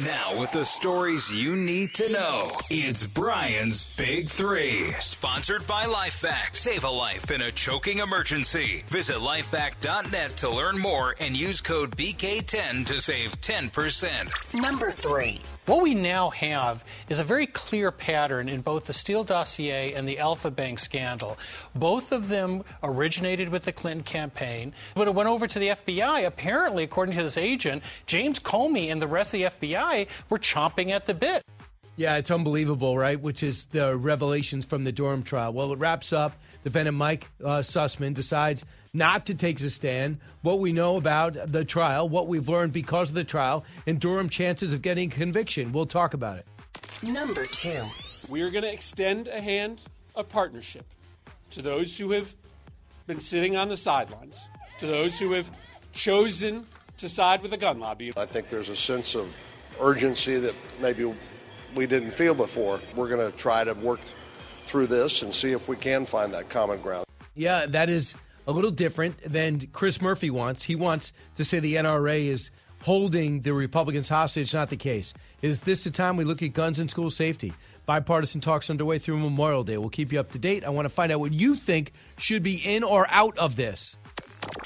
Now, with the stories you need to know, it's Brian's Big Three. Sponsored by LifeVac. Save a life in a choking emergency. Visit lifevac.net to learn more and use code BK10 to save 10%. Number three. What we now have is a very clear pattern in both the Steele dossier and the Alfa Bank scandal. Both of them originated with the Clinton campaign. When it went over to the FBI, apparently, according to this agent, James Comey and the rest of the FBI were chomping at the bit. Yeah, it's unbelievable, right? Which is the revelations from the Durham trial. Well, it wraps up. Defendant Mike uh, Sussmann decides not to take a stand. What we know about the trial, what we've learned because of the trial, and Durham chances of getting conviction. We'll talk about it. Number two. We are going to extend a hand of partnership to those who have been sitting on the sidelines, to those who have chosen to side with the gun lobby. I think there's a sense of urgency that maybe we didn't feel before. We're going to try to work through this and see if we can find that common ground. Yeah, that is a little different than Chris Murphy wants. He wants to say the NRA is holding the Republicans hostage. Not the case. Is this the time we look at guns and school safety? Bipartisan talks underway through Memorial Day. We'll keep you up to date. I want to find out what you think should be in or out of this.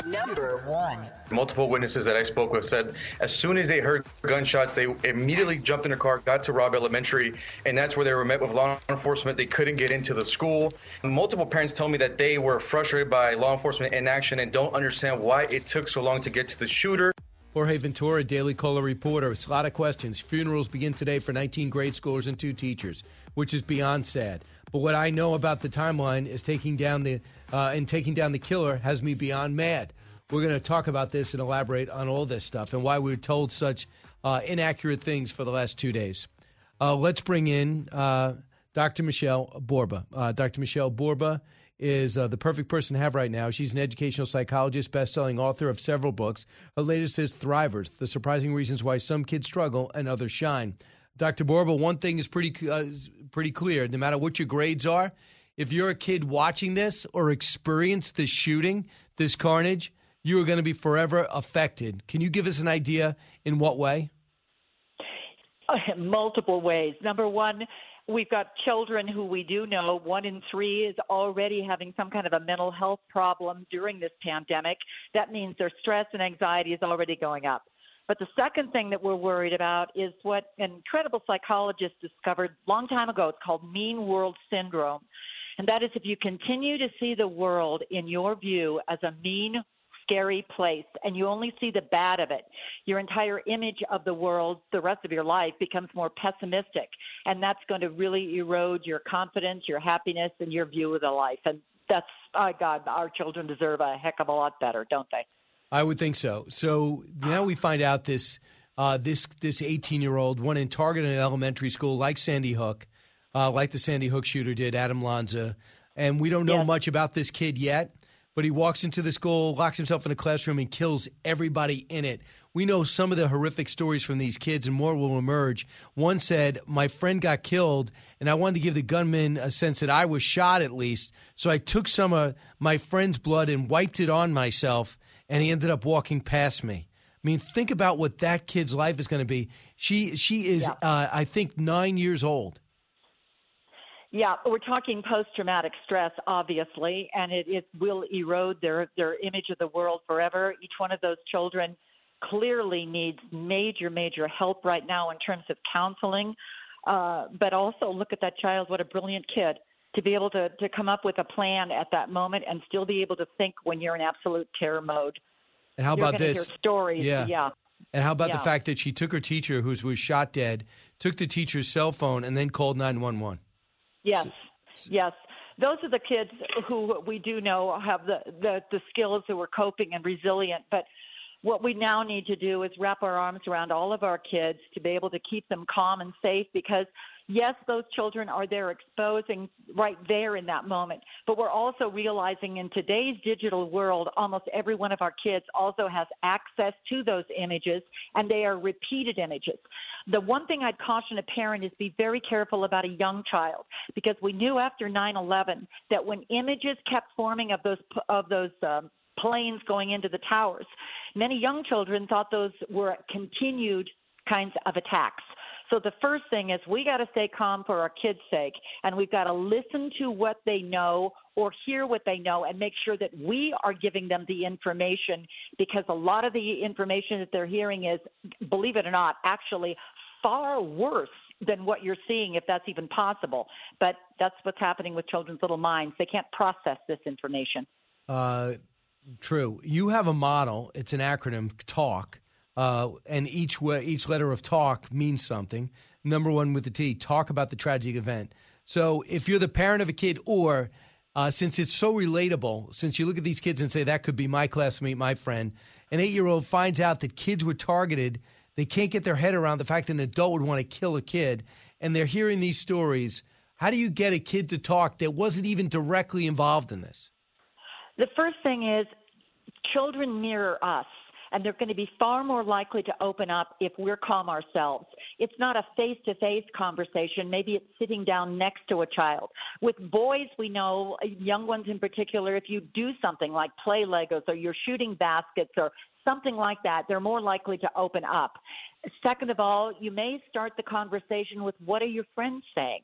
Number one. Multiple witnesses that I spoke with said as soon as they heard gunshots, they immediately jumped in a car, got to Robb Elementary, and that's where they were met with law enforcement. They couldn't get into the school. Multiple parents tell me that they were frustrated by law enforcement inaction and don't understand why it took so long to get to the shooter. Jorge Ventura, Daily Caller reporter. It's a lot of questions. Funerals begin today for 19 grade schoolers and two teachers, which is beyond sad. But what I know about the timeline is taking down the uh, and taking down the killer has me beyond mad. We're going to talk about this and elaborate on all this stuff and why we were told such uh, inaccurate things for the last two days. Uh, let's bring in uh, Dr. Michelle Borba. Uh, Dr. Michelle Borba is uh, the perfect person to have right now. She's an educational psychologist, best-selling author of several books. Her latest is Thrivers: The Surprising Reasons Why Some Kids Struggle and Others Shine. Dr. Borba, one thing is pretty uh, pretty clear. No matter what your grades are, if you're a kid watching this or experienced this shooting, this carnage, you are going to be forever affected. Can you give us an idea in what way? Oh, (laughs) multiple ways. Number one, we've got children who we do know one in three is already having some kind of a mental health problem during this pandemic. That means their stress and anxiety is already going up. But the second thing that we're worried about is what an incredible psychologist discovered long time ago. It's called mean world syndrome. And that is if you continue to see the world in your view as a mean scary place and you only see the bad of it, your entire image of the world the rest of your life becomes more pessimistic. And that's going to really erode your confidence, your happiness, and your view of the life. And that's, oh God, our children deserve a heck of a lot better, don't they? I would think so. So now we find out this uh, this this 18 year old one in Target elementary school, like Sandy Hook, uh, like the Sandy Hook shooter did, Adam Lanza, and we don't know yes. much about this kid yet but he walks into the school, locks himself in a classroom, and kills everybody in it. We know some of the horrific stories from these kids, and more will emerge. One said, My friend got killed, and I wanted to give the gunman a sense that I was shot at least. So I took some of my friend's blood and wiped it on myself, and he ended up walking past me. I mean, think about what that kid's life is going to be. She she is, yeah. uh, I think, nine years old. Yeah, we're talking post-traumatic stress, obviously, and it, it will erode their their image of the world forever. Each one of those children clearly needs major, major help right now in terms of counseling. Uh, but also look at that child; what a brilliant kid! to be able to, to come up with a plan at that moment and still be able to think when you're in absolute terror mode. And how You're about this? Hear stories. Yeah. yeah. And how about the fact that she took her teacher, who was shot dead, took the teacher's cell phone, and then called 911? Yes, yes. Those are the kids who we do know have the, the, the skills who are coping and resilient. But what we now need to do is wrap our arms around all of our kids to be able to keep them calm and safe because, yes, those children are there exposing right there in that moment. But we're also realizing in today's digital world, almost every one of our kids also has access to those images and they are repeated images. The one thing I'd caution a parent is be very careful about a young child because we knew after 9/11 that when images kept forming of those of those um, planes going into the towers, many young children thought those were continued kinds of attacks. So the first thing is we got to stay calm for our kids' sake, and we've got to listen to what they know or hear what they know and make sure that we are giving them the information because a lot of the information that they're hearing is, believe it or not, actually far worse than what you're seeing, if that's even possible. But that's what's happening with children's little minds. They can't process this information. Uh, true. You have a model. It's an acronym, TALK, uh, and each way, each letter of TALK means something. Number one with the T, talk about the tragic event. So if you're the parent of a kid, or uh, since it's so relatable, since you look at these kids and say that could be my classmate, my friend, an eight-year-old finds out that kids were targeted. They can't get their head around the fact that an adult would want to kill a kid, and they're hearing these stories. How do you get a kid to talk that wasn't even directly involved in this? The first thing is children mirror us. And they're going to be far more likely to open up if we're calm ourselves. It's not a face to face conversation. Maybe it's sitting down next to a child. With boys, we know, young ones in particular, if you do something like play Legos or you're shooting baskets or something like that, they're more likely to open up. Second of all, you may start the conversation with what are your friends saying?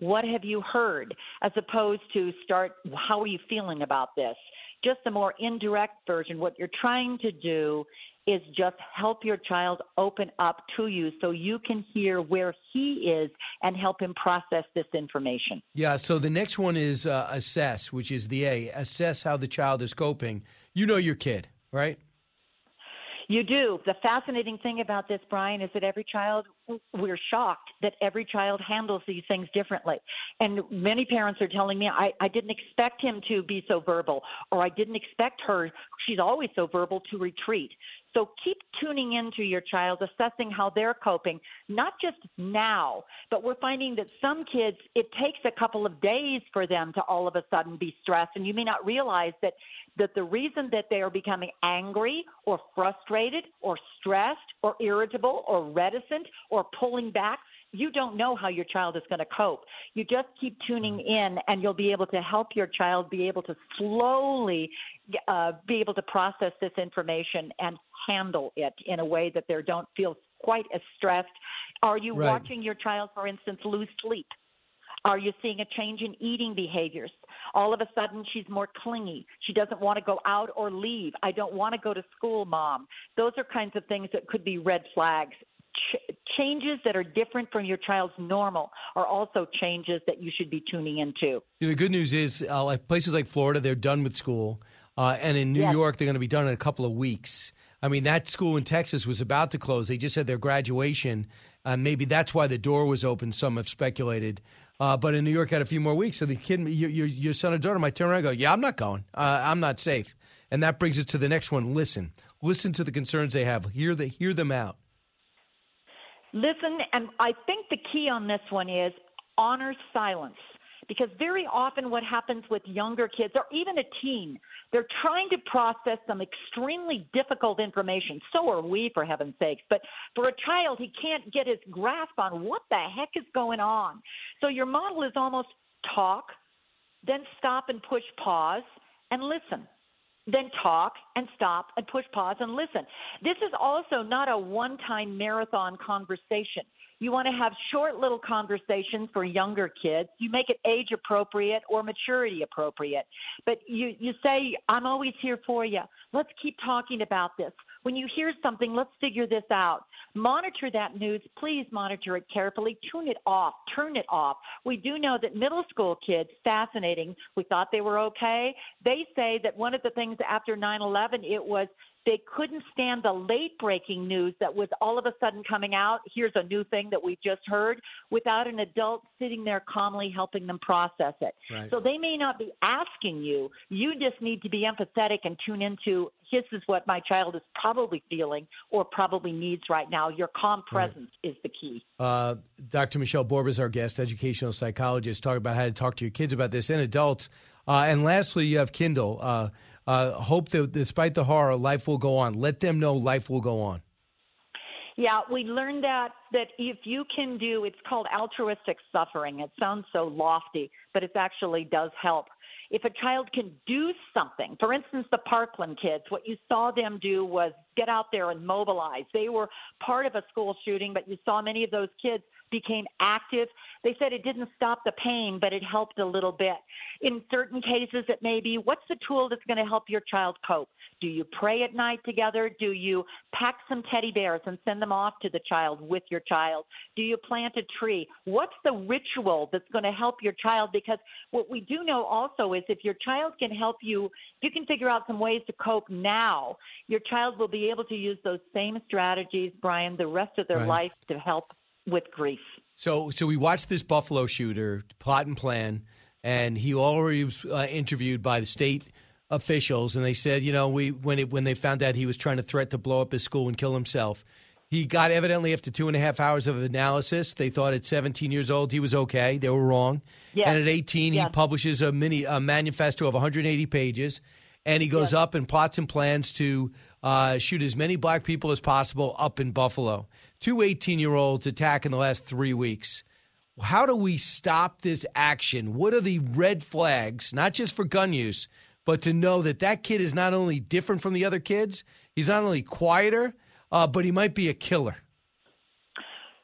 What have you heard? As opposed to start, how are you feeling about this? Just a more indirect version. What you're trying to do is just help your child open up to you so you can hear where he is and help him process this information. Yeah, so the next one is uh, assess, which is the A. Assess how the child is coping. You know your kid, right? You do. The fascinating thing about this, Brian, is that every child, we're shocked that every child handles these things differently. And many parents are telling me, I, I didn't expect him to be so verbal, or I didn't expect her, she's always so verbal, to retreat. So keep tuning into your child, assessing how they're coping, not just now, but we're finding that some kids, it takes a couple of days for them to all of a sudden be stressed. And you may not realize that, that the reason that they are becoming angry or frustrated or stressed or irritable or reticent or pulling back you don't know how your child is going to cope. You just keep tuning in, and you'll be able to help your child be able to slowly uh, be able to process this information and handle it in a way that they don't feel quite as stressed. Are you Right. watching your child, for instance, lose sleep? Are you seeing a change in eating behaviors? All of a sudden, she's more clingy. She doesn't want to go out or leave. I don't want to go to school, mom. Those are kinds of things that could be red flags. Ch- changes that are different from your child's normal are also changes that you should be tuning into. You know, the good news is, uh, like places like Florida, they're done with school, uh, and in New Yes. York, they're going to be done in a couple of weeks. I mean, that school in Texas was about to close. They just had their graduation. Uh, maybe that's why the door was open. Some have speculated. Uh, but in New York, had a few more weeks. So the kid, your, your, your son or daughter might turn around and go, "Yeah, I'm not going. Uh, I'm not safe." And that brings us to the next one. Listen, listen to the concerns they have. Hear the, hear them out. Listen, and I think the key on this one is honor silence. Because very often, what happens with younger kids or even a teen, they're trying to process some extremely difficult information. So are we, for heaven's sakes. But for a child, he can't get his grasp on what the heck is going on. So your model is almost talk, then stop and push pause and listen then talk and stop and push pause and listen. This is also not a one time marathon conversation. You want to have short little conversations for younger kids. You make it age appropriate or maturity appropriate. But you, you say, I'm always here for you. Let's keep talking about this. When you hear something, let's figure this out. Monitor that news. Please monitor it carefully. Tune it off. Turn it off. We do know that middle school kids, fascinating. We thought they were okay. They say that one of the things after 9 11, it was they couldn't stand the late breaking news that was all of a sudden coming out. Here's a new thing that we just heard without an adult sitting there calmly helping them process it. Right. So they may not be asking you. You just need to be empathetic and tune into this is what my child is probably feeling or probably needs right now. Your calm presence is the key. Uh, Dr. Michelle Borba is our guest, educational psychologist, talking about how to talk to your kids about this and adults. Uh, and lastly, you have Kindle. Uh, uh, hope that despite the horror, life will go on. Let them know life will go on. Yeah, we learned that that if you can do it's called altruistic suffering. It sounds so lofty, but it actually does help. If a child can do something, for instance, the Parkland kids, what you saw them do was get out there and mobilize. They were part of a school shooting, but you saw many of those kids became active. They said it didn't stop the pain, but it helped a little bit. In certain cases, it may be what's the tool that's going to help your child cope? Do you pray at night together? Do you pack some teddy bears and send them off to the child with your child? Do you plant a tree? What's the ritual that's going to help your child? Because what we do know also is if your child can help you, you can figure out some ways to cope now, your child will be able to use those same strategies, Brian, the rest of their Right. life to help with grief. So, so we watched this Buffalo shooter plot and plan, and he already was uh, interviewed by the state officials, and they said, you know, we when it when they found out he was trying to threat to blow up his school and kill himself, he got evidently after two and a half hours of analysis, they thought at 17 years old he was okay. They were wrong, Yes. and at 18 he publishes a mini a manifesto of 180 pages, and he goes up and plots and plans to uh, shoot as many black people as possible up in Buffalo. Two 18 year olds attack in the last three weeks. How do we stop this action? What are the red flags, not just for gun use, but to know that that kid is not only different from the other kids, he's not only quieter, uh, but he might be a killer?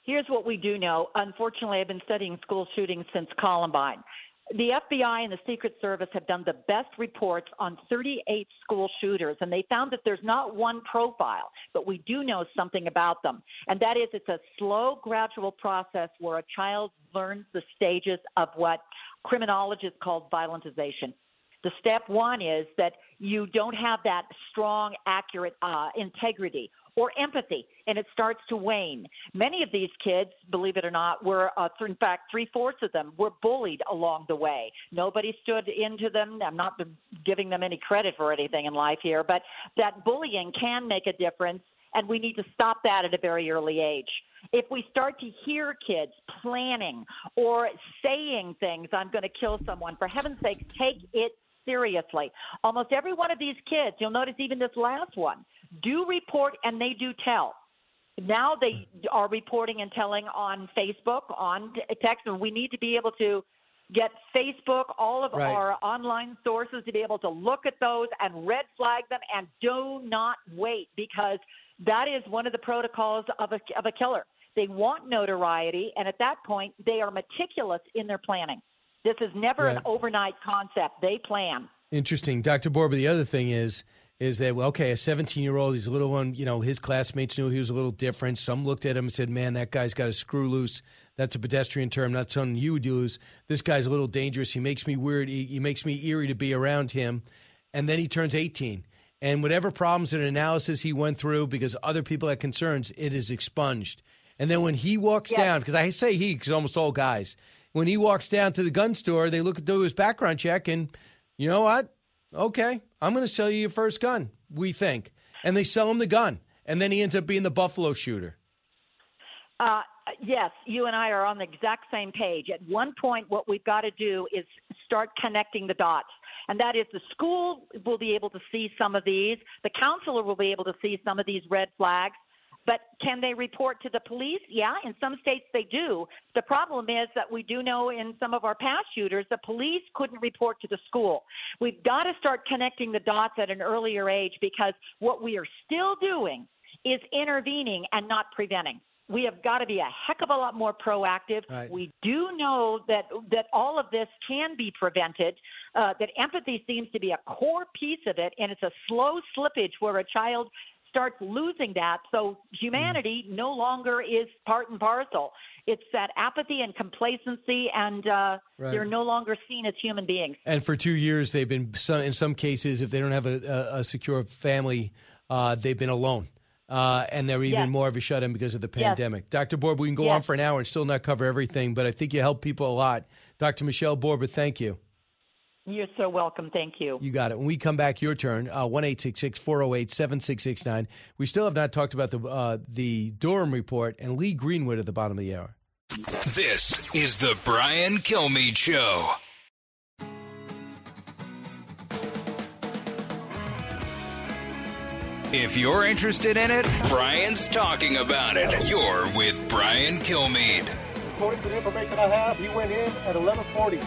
Here's what we do know. Unfortunately, I've been studying school shootings since Columbine. The FBI and the Secret Service have done the best reports on 38 school shooters, and they found that there's not one profile, but we do know something about them. And that is it's a slow, gradual process where a child learns the stages of what criminologists call violentization. The step one is that you don't have that strong, accurate uh, integrity or empathy, and it starts to wane. Many of these kids, believe it or not, were, uh, in fact, three fourths of them were bullied along the way. Nobody stood into them. I'm not giving them any credit for anything in life here, but that bullying can make a difference, and we need to stop that at a very early age. If we start to hear kids planning or saying things, I'm going to kill someone, for heaven's sake, take it seriously. Almost every one of these kids, you'll notice even this last one, do report and they do tell. Now they are reporting and telling on Facebook, on text, and we need to be able to get Facebook, all of Right. our online sources to be able to look at those and red flag them and do not wait because that is one of the protocols of a, of a killer. They want notoriety, and at that point, they are meticulous in their planning. This is never an overnight concept. They plan. Interesting, Dr. Borba. The other thing is, is that okay, a 17 year old, he's a little one. You know, his classmates knew he was a little different. Some looked at him and said, "Man, that guy's got a screw loose." That's a pedestrian term, not something you would use. This guy's a little dangerous. He makes me weird. He, he makes me eerie to be around him. And then he turns 18, and whatever problems and analysis he went through because other people had concerns, it is expunged. And then when he walks down, because I say he, because almost all guys, when he walks down to the gun store, they look at do his background check, and you know what? Okay, I'm going to sell you your first gun. We think, and they sell him the gun, and then he ends up being the Buffalo shooter. Uh, yes, you and I are on the exact same page. At one point, what we've got to do is start connecting the dots. And that is the school will be able to see some of these, the counselor will be able to see some of these red flags. But can they report to the police? Yeah, in some states they do. The problem is that we do know in some of our past shooters, the police couldn't report to the school. We've got to start connecting the dots at an earlier age because what we are still doing is intervening and not preventing. We have got to be a heck of a lot more proactive. Right. We do know that that all of this can be prevented. Uh, that empathy seems to be a core piece of it, and it's a slow slippage where a child starts losing that. So humanity no longer is part and parcel. It's that apathy and complacency, and uh, Right. they're no longer seen as human beings. And for two years, they've been some, in some cases, if they don't have a, a, secure family, uh, they've been alone. Uh, and they're even Yes. more of a shut in because of the Yes. pandemic. Dr. Borb, we can go on for an hour and still not cover everything, but I think you help people a lot. Dr. Michelle Borba, thank you. You're so welcome. Thank you. You got it. When we come back, your turn. Uh, One eight six six four zero eight seven six six nine. We still have not talked about the uh, the Durham report and Lee Greenwood at the bottom of the hour. This is the Brian Kilmeade Show. If you're interested in it, Brian's talking about it. You're with Brian Kilmeade. According to the information I have, he went in at 11:40.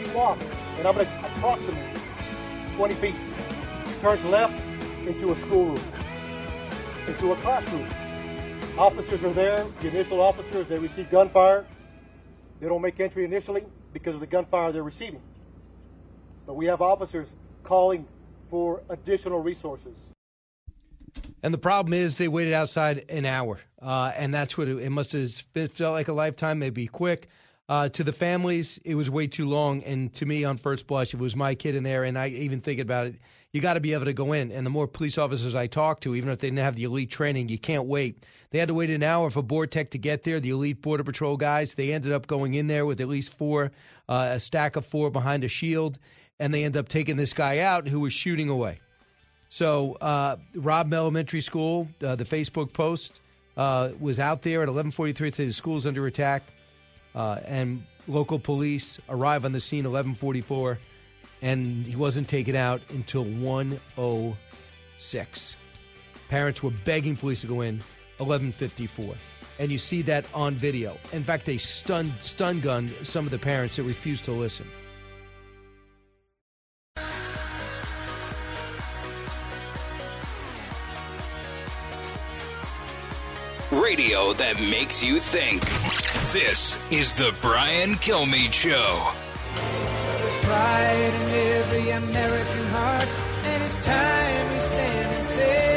He walked, and I'm going to approximately 20 feet. He turns left into a schoolroom, into a classroom. Officers are there. The initial officers they receive gunfire. They don't make entry initially because of the gunfire they're receiving. But we have officers calling for additional resources. And the problem is they waited outside an hour, uh, and that's what it, it must have felt like a lifetime. Maybe quick. Uh, to the families, it was way too long, and to me, on first blush, it was my kid in there. And I even thinking about it, you got to be able to go in. And the more police officers I talk to, even if they didn't have the elite training, you can't wait. They had to wait an hour for BORTAC to get there. The elite Border Patrol guys, they ended up going in there with at least four, uh, a stack of four behind a shield, and they end up taking this guy out who was shooting away. So uh, Robb Elementary School, uh, the Facebook post uh, was out there at 11:43. It says the school's under attack, uh, and local police arrive on the scene 11:44, and he wasn't taken out until 1:06. Parents were begging police to go in 11:54, and you see that on video. In fact, they stun stun gunned some of the parents that refused to listen. That makes you think. This is the Brian Kilmeade Show. There's pride in every American heart, and it's time we stand and say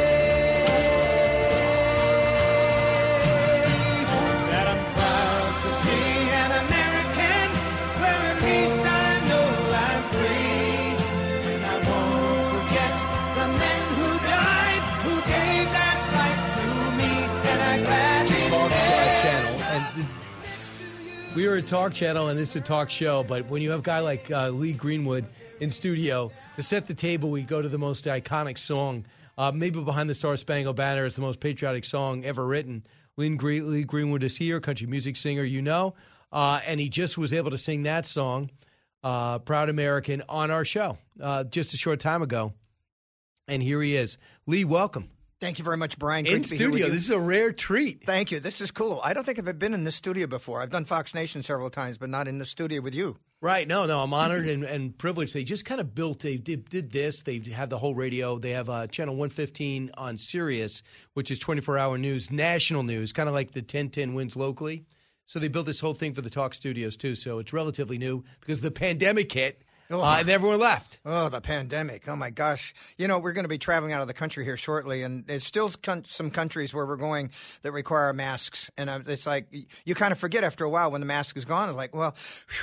we are a talk channel, and this is a talk show. But when you have a guy like uh, Lee Greenwood in studio to set the table, we go to the most iconic song. Uh, maybe behind the Star Spangled Banner is the most patriotic song ever written. Lee, Gre- Lee Greenwood is here, country music singer, you know, uh, and he just was able to sing that song, uh, "Proud American," on our show uh, just a short time ago. And here he is, Lee. Welcome. Thank you very much, Brian. In Great to be here with studio. This is a rare treat. Thank you. This is cool. I don't think I've been in the studio before. I've done Fox Nation several times, but not in the studio with you. Right. No, no. I'm honored and, and privileged. They just kind of built, they did, did this. They have the whole radio. They have uh, channel 115 on Sirius, which is 24 hour news, national news, kind of like the 1010 wins locally. So they built this whole thing for the talk studios, too. So it's relatively new because the pandemic hit. Uh, and everyone left. Oh, the pandemic. Oh, my gosh. You know, we're going to be traveling out of the country here shortly, and there's still some countries where we're going that require masks. And it's like you kind of forget after a while when the mask is gone. It's like, well,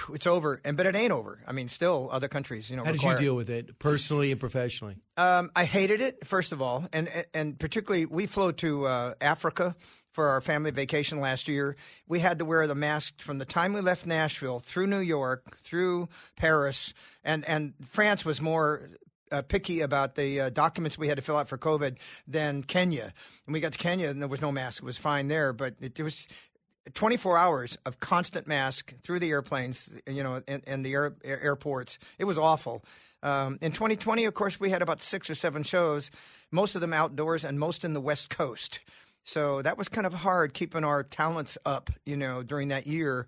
whew, it's over. And But it ain't over. I mean, still other countries, you know, How did you deal with it personally and professionally? Um, I hated it first of all, and and particularly we flew to uh, Africa for our family vacation last year. We had to wear the mask from the time we left Nashville through New York, through Paris, and and France was more. Uh, picky about the uh, documents we had to fill out for COVID than Kenya. And we got to Kenya and there was no mask. It was fine there, but it, it was 24 hours of constant mask through the airplanes, you know, and, and the air, air- airports. It was awful. Um, in 2020, of course, we had about six or seven shows, most of them outdoors and most in the West Coast. So that was kind of hard keeping our talents up, you know, during that year.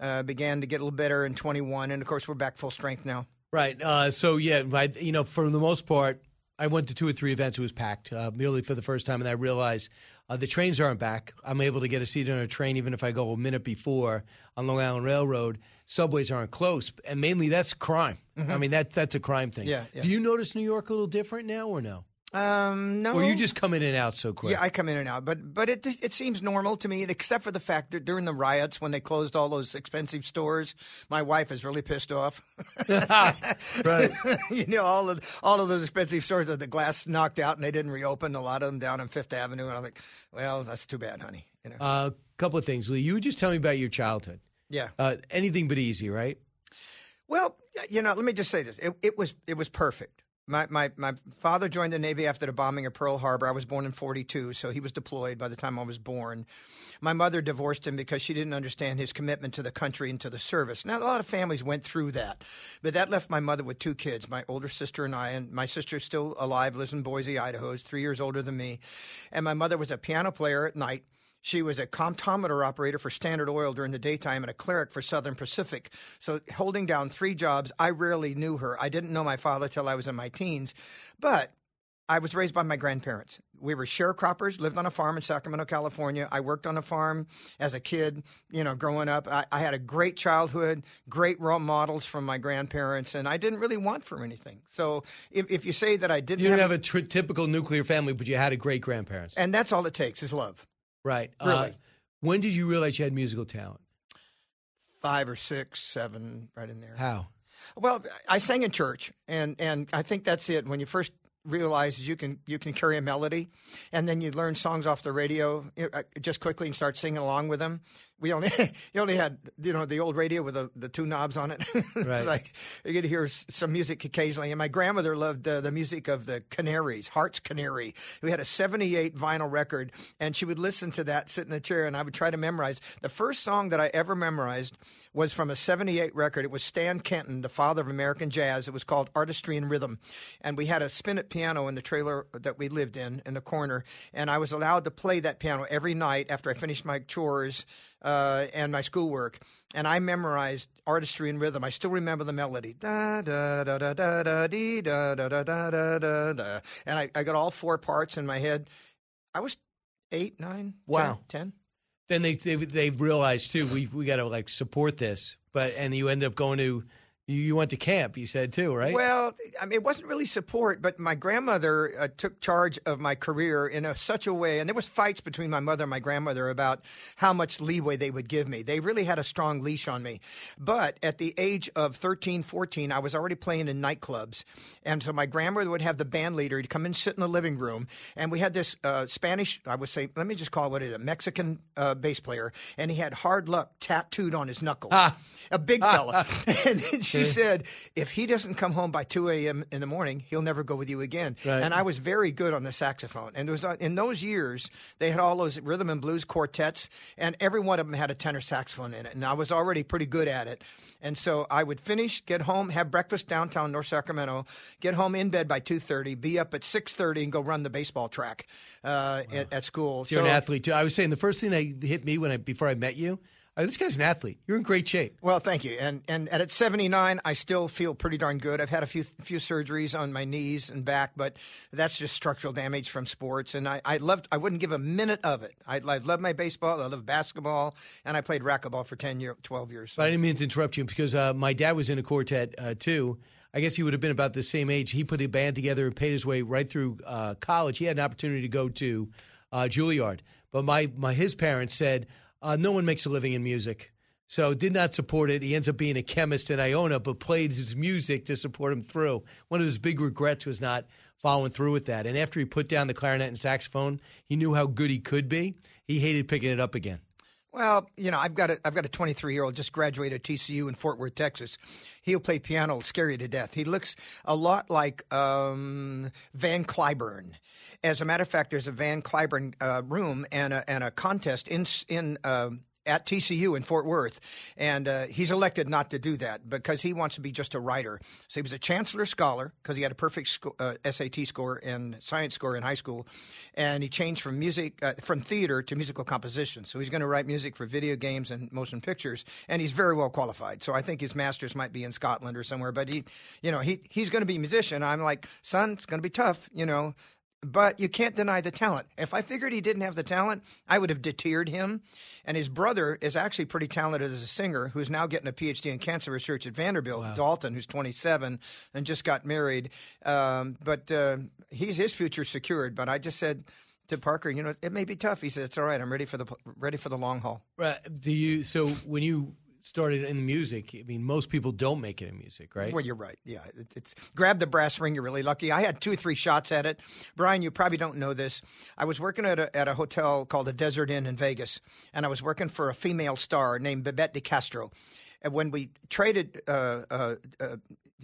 Uh, began to get a little better in 21, and of course, we're back full strength now. Right. Uh, so yeah, I, you know, for the most part, I went to two or three events. It was packed, uh, merely for the first time, and I realized uh, the trains aren't back. I'm able to get a seat on a train even if I go a minute before on Long Island Railroad. Subways aren't close, and mainly that's crime. Mhm. I mean, that that's a crime thing. Yeah, yeah. Do you notice New York a little different now, or no? Um, no. Or you just come in and out so quick? Yeah, I come in and out, but but it it seems normal to me, except for the fact that during the riots when they closed all those expensive stores, my wife is really pissed off. (laughs) right. (laughs) you know, all of all of those expensive stores that the glass knocked out and they didn't reopen. A lot of them down on Fifth Avenue, and I'm like, well, that's too bad, honey. You know. A uh, couple of things, Lee. You just tell me about your childhood. Yeah. Uh, anything but easy, right? Well, you know, let me just say this: it, it was it was perfect. My, my my father joined the Navy after the bombing of Pearl Harbor. I was born in 42, so he was deployed by the time I was born. My mother divorced him because she didn't understand his commitment to the country and to the service. Now, a lot of families went through that, but that left my mother with two kids, my older sister and I. And my sister's still alive, lives in Boise, Idaho, is three years older than me. And my mother was a piano player at night. She was a comptometer operator for Standard Oil during the daytime and a cleric for Southern Pacific. So, holding down three jobs, I rarely knew her. I didn't know my father till I was in my teens. But I was raised by my grandparents. We were sharecroppers, lived on a farm in Sacramento, California. I worked on a farm as a kid, you know, growing up. I, I had a great childhood, great role models from my grandparents, and I didn't really want for anything. So if, if you say that I didn't You didn't have, have a typical nuclear family, but you had a great grandparents. and that's all it takes is love. Right. Really. Uh, when did you realize you had musical talent? Five or six, seven, right in there. How? Well, I sang in church, and and I think that's it. When you first realize you can you can carry a melody, and then you learn songs off the radio uh, just quickly and start singing along with them. We only (laughs) you only had you know the old radio with the, the two knobs on it. (laughs) Right. like you get to hear some music occasionally. And my grandmother loved uh, the music of the Canaries, Heart's Canary. We had a '78 vinyl record, and she would listen to that, sit in the chair, and I would try to memorize. The first song that I ever memorized was from a 78 record. It was Stan Kenton, the father of American jazz. It was called Artistry in Rhythm. And we had a spinet piano in the trailer that we lived in, in the corner. And I was allowed to play that piano every night after I finished my chores uh, and my schoolwork. And I memorized Artistry in Rhythm. I still remember the melody. Da, da, da, da, da, da, dee, da, da, da, da, da, da, da. And I, I got all four parts in my head. I was eight, nine, Wow. 10. Then they they they realized too we we got to like support this, but and you end up going to you, you went to camp. You said too, right? Well, I mean, it wasn't really support, but my grandmother uh, took charge of my career in a, such a way, and there was fights between my mother and my grandmother about how much leeway they would give me. They really had a strong leash on me. But at the age of 13, 14, I was already playing in nightclubs, and so my grandmother would have the band leader to come and sit in the living room, and we had this uh, Spanish, I would say, let me just call it what it is, a Mexican uh, bass player, and he had hard luck tattooed on his knuckles. A big fella. (laughs) and then she said, if he doesn't come home by 2 a.m. in the morning, he'll never go with you again. Right. And I was very good on the saxophone. And there was uh, in those years, they had all those rhythm and blues quartets, and every one of them had a tenor saxophone in it. And I was already pretty good at it. And so I would finish, get home, have breakfast downtown North Sacramento, get home in bed by 2.30, be up at 6.30 and go run the baseball track uh, at, at school. You're an athlete too. I was saying the first thing that hit me when I before I met you, oh, this guy's an athlete. You're in great shape. Well, thank you. And, and at 79, I still feel pretty darn good. I've had a few few surgeries on my knees and back, but that's just structural damage from sports. And I, I loved. I wouldn't give a minute of it. I, I love my baseball. I love basketball, and I played racquetball for 10 year, 12 years. But I didn't mean to interrupt you because uh, my dad was in a quartet uh, too. I guess he would have been about the same age. He put a band together and paid his way right through uh, college. He had an opportunity to go to uh, Juilliard, but my, my his parents said uh, no one makes a living in music, so did not support it. He ends up being a chemist in Iona, but played his music to support him through. One of his big regrets was not following through with that. And after he put down the clarinet and saxophone, he knew how good he could be. He hated picking it up again. Well, you know, I've got a I've got a 23 year old just graduated TCU in Fort Worth, Texas. He'll play piano, scare you to death. He looks a lot like um, Van Cliburn. As a matter of fact, there's a Van Cliburn uh, room and a and a contest in in. um at TCU in Fort Worth, and uh, he's elected not to do that because he wants to be just a writer. So he was a Chancellor Scholar because he had a perfect sco- uh, SAT score and science score in high school, and he changed from music uh, from theater to musical composition. So he's going to write music for video games and motion pictures, and he's very well qualified. So I think his masters might be in Scotland or somewhere. But he, you know, he he's going to be a musician. I'm like, son, it's going to be tough, you know but you can't deny the talent. If I figured he didn't have the talent, I would have deterred him. And his brother is actually pretty talented as a singer, who's now getting a PhD in cancer research at Vanderbilt. Dalton, who's 27 and just got married, um, but uh, he's his future secured. But I just said to Parker, you know, it may be tough. He said, "It's all right. I'm ready for the ready for the long haul." Right. Do you? So when you started in music, I mean, most people don't make it in music, right? Well, you're right. Yeah, it, it's grab the brass ring. You're really lucky. I had two or three shots at it. Brian, you probably don't know this. I was working at a, at a hotel called the Desert Inn in Vegas, and I was working for a female star named Babette De Castro. And when we traded uh, uh, uh,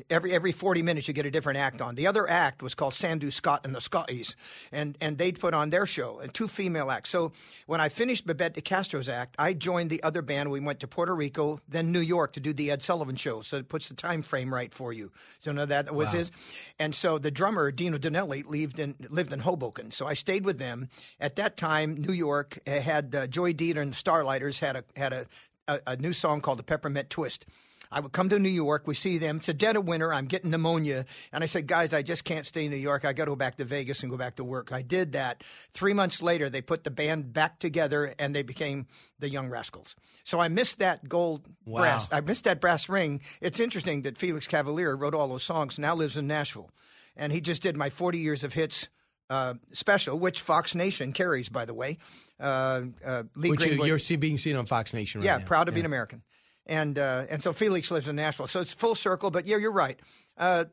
every every 40 minutes you get a different act on. The other act was called Sandu Scott and the Scotties, and and they'd put on their show and two female acts. So when I finished Babette de Castro's act, I joined the other band. We went to Puerto Rico, then New York to do the Ed Sullivan show. So it puts the time frame right for you. So no, that was Wow. his. And so the drummer Dino Danelli lived in lived in Hoboken. So I stayed with them. At that time, New York uh, had uh, Joey Dee and the Starliters had a had a, a, a new song called the Peppermint Twist. I would come to New York. We see them. It's a dead of winter. I'm getting pneumonia. And I said, guys, I just can't stay in New York. I got to go back to Vegas and go back to work. I did that. Three months later, they put the band back together and they became the Young Rascals. So I missed that gold Wow. brass. I missed that brass ring. It's interesting that Felix Cavaliere wrote all those songs, now lives in Nashville. And he just did my 40 years of hits uh, special, which Fox Nation carries, by the way. Uh, uh, Lee Which Greenwood- you're being seen on Fox Nation right yeah, now. proud to be an American. And uh, and so Felix lives in Nashville, so it's full circle. But yeah, you're right. Uh,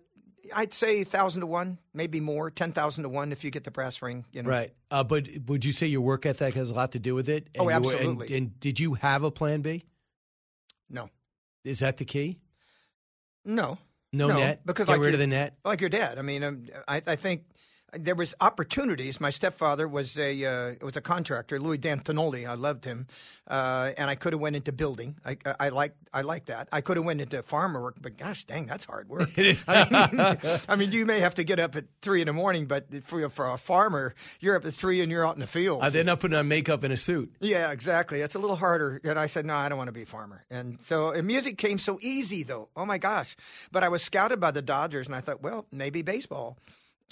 I'd say thousand to one, maybe more, ten thousand to one if you get the brass ring. You know, Right. Uh, but would you say your work ethic has a lot to do with it? Oh, you and- absolutely. and did you have a plan B? No. Is that the key? No, No net? because Get like rid of the net? Like your dad. I mean, um, I, I think there was opportunities. My stepfather was a uh, was a contractor, Louis D'Antonoli. I loved him, uh, and I could have went into building. I I, I like I like that. I could have went into farmer work, but gosh dang, that's hard work. (laughs) I mean, (laughs) I mean, you may have to get up at three in the morning, but for for a farmer, you're up at three and you're out in the field. Uh, they're not putting on makeup and a suit. Yeah, exactly. It's a little harder. And I said, no, I don't want to be a farmer. And so and music came so easy, though. Oh my gosh! But I was scouted by the Dodgers, and I thought, well, maybe baseball.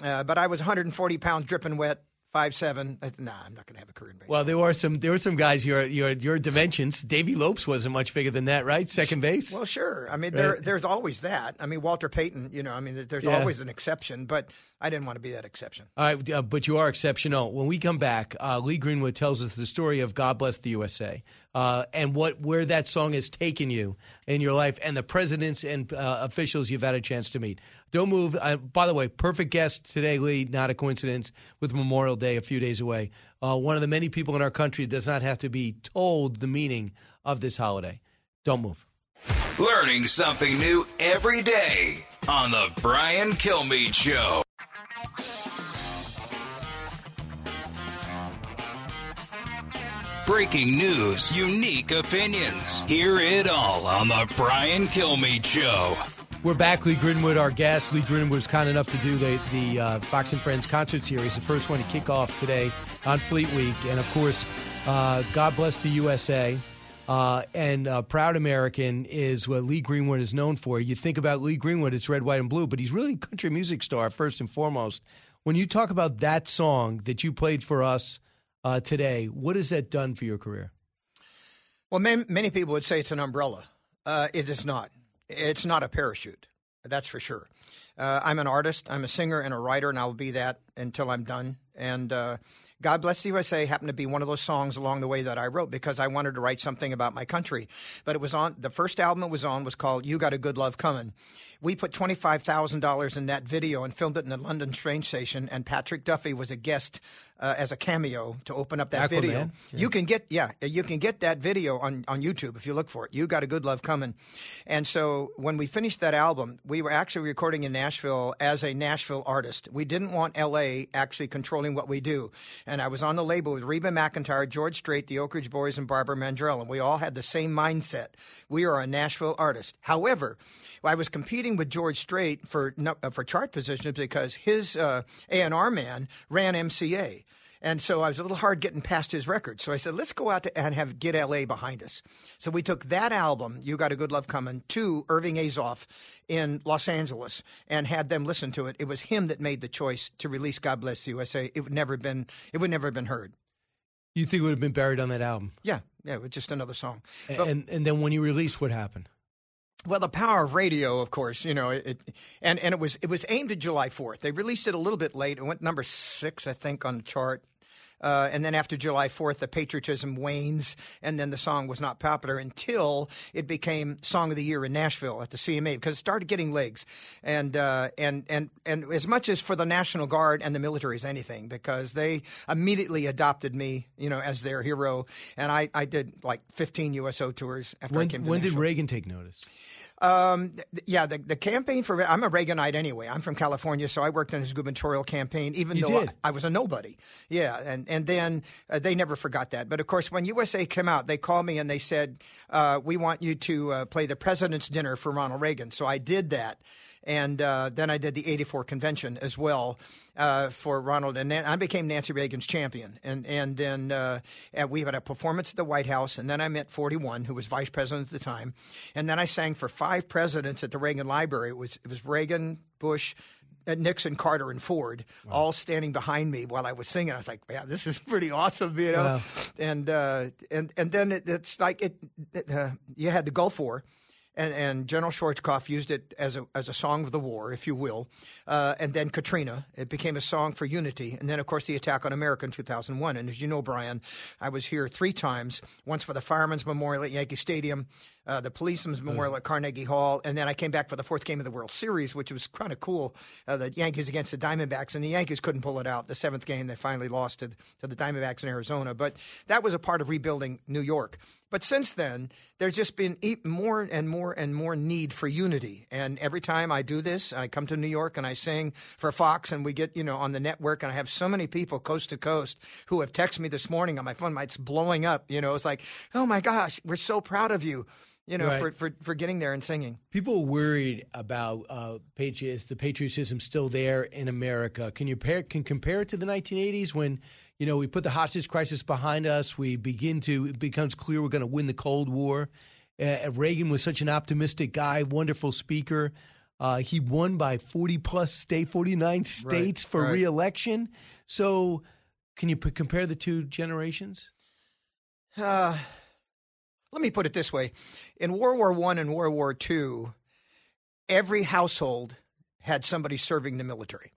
Uh, but I was 140 pounds, dripping wet, five seven. Nah, I'm not going to have a career in baseball. Well, there were some there were some guys your your your dimensions. Davey Lopes wasn't much bigger than that, right? Second base. Well, sure. I mean, there, Right. there's always that. I mean, Walter Payton. You know, I mean, there's Yeah. always an exception. But I didn't want to be that exception. All right, uh, but you are exceptional. When we come back, uh, Lee Greenwood tells us the story of "God Bless the USA" uh, and what where that song has taken you in your life, and the presidents and uh, officials you've had a chance to meet. Don't move. By the way, perfect guest today, Lee. Not a coincidence with Memorial Day a few days away. Uh, one of the many people in our country does not have to be told the meaning of this holiday. Don't move. Learning something new every day on the Brian Kilmeade Show. Breaking news, unique opinions. Hear it all on the Brian Kilmeade Show. We're back. Lee Greenwood, our guest. Lee Greenwood was kind enough to do the, the uh, Fox and Friends concert series, the first one to kick off today on Fleet Week. And of course, uh, God Bless the USA. Uh, and uh, Proud American is what Lee Greenwood is known for. You think about Lee Greenwood, it's red, white, and blue, but he's really a country music star first and foremost. When you talk about that song that you played for us uh, today, what has that done for your career? Well, man, many people would say it's an umbrella. Uh, it is not. It's not a parachute. That's for sure. Uh, I'm an artist. I'm a singer and a writer, and I will be that until I'm done. And uh, God Bless the USA happened to be one of those songs along the way that I wrote because I wanted to write something about my country. But it was on the first album it was on was called "You Got a Good Love Coming." We put twenty five thousand dollars in that video and filmed it in the London train station. And Patrick Duffy was a guest uh, as a cameo to open up that Aquaman, video. yeah. You can get yeah, you can get that video on on YouTube if you look for it. You got a good love coming. And so when we finished that album, we were actually recording in Nashville as a Nashville artist. We didn't want LA actually controlling what we do. And I was on the label with Reba McEntire, George Strait, the Oak Ridge Boys, and Barbara Mandrell, and we all had the same mindset. We are a Nashville artist. However, I was competing with George Strait for uh, for chart positions because his uh, A&R man ran MCA. And so I was a little hard getting past his record. So I said, let's go out to, and have Get LA behind us. So we took that album, You Got a Good Love Coming, to Irving Azoff in Los Angeles and had them listen to it. It was him that made the choice to release God Bless the USA. It would never been it would never have been heard. You think it would have been buried on that album? Yeah, yeah, it was just another song. And But- and, and then when you released, what happened? Well, the power of radio, of course, you know, it, and and it was it was aimed at July Fourth. They released it a little bit late. It went number six, I think, on the chart. Uh, and then after July 4th, the patriotism wanes, and then the song was not popular until it became Song of the Year in Nashville at the CMA because it started getting legs, and uh, and and and as much as for the National Guard and the military as anything, because they immediately adopted me, you know, as their hero, and I, I did like 15 USO tours after I When, came to when did Reagan take notice? Um, th- yeah, the, the campaign for I'm a Reaganite anyway. I'm from California, so I worked in his gubernatorial campaign, even You though? I, I was a nobody. Yeah, and and then uh, they never forgot that. But of course, when USA came out, they called me and they said, uh, "We want you to uh, play the President's Dinner for Ronald Reagan." So I did that, and uh, then I did the '84 convention as well. Uh, for Ronald, and then I became Nancy Reagan's champion, and and then uh, and we had a performance at the White House, and then I met 41, who was vice president at the time, and then I sang for five presidents at the Reagan Library. It was it was Reagan, Bush, uh, Nixon, Carter, and Ford, all standing behind me while I was singing. I was like, "Yeah, this is (laughs) pretty awesome," you know. Wow. And uh, and and then it, it's like it. it, Uh, you had the Gulf War. And, and General Schwarzkopf used it as a as a song of the war, if you will. Uh, and then Katrina, it became a song for unity. And then, of course, the attack on America in 2001. And as you know, Brian, I was here three times. Once for the Firemen's Memorial at Yankee Stadium, uh, the Policeman's Memorial at Carnegie Hall, and then I came back for the fourth game of the World Series, which was kind of cool. Uh, the Yankees against the Diamondbacks, and the Yankees couldn't pull it out. The seventh game, they finally lost to, to the Diamondbacks in Arizona. But that was a part of rebuilding New York. But since then, there's just been more and more and more need for unity. And every time I do this, I come to New York and I sing for Fox, and we get you know on the network, and I have so many people coast to coast who have texted me this morning on my phone. It's blowing up. You know, it's like, oh my gosh, we're so proud of you. You know, Right. for, for for getting there and singing. People worried about uh, patriots. The patriotism still there in America. Can you pair, can compare it to the 1980s when you know we put the hostage crisis behind us? We begin to it becomes clear we're going to win the Cold War. Uh, Reagan was such an optimistic guy, wonderful speaker. Uh, he won by 40 plus state, 49 states for right. reelection. So, can you p- compare the two generations? Uh, let me put it this way: in World War One and World War Two, every household had somebody serving the military.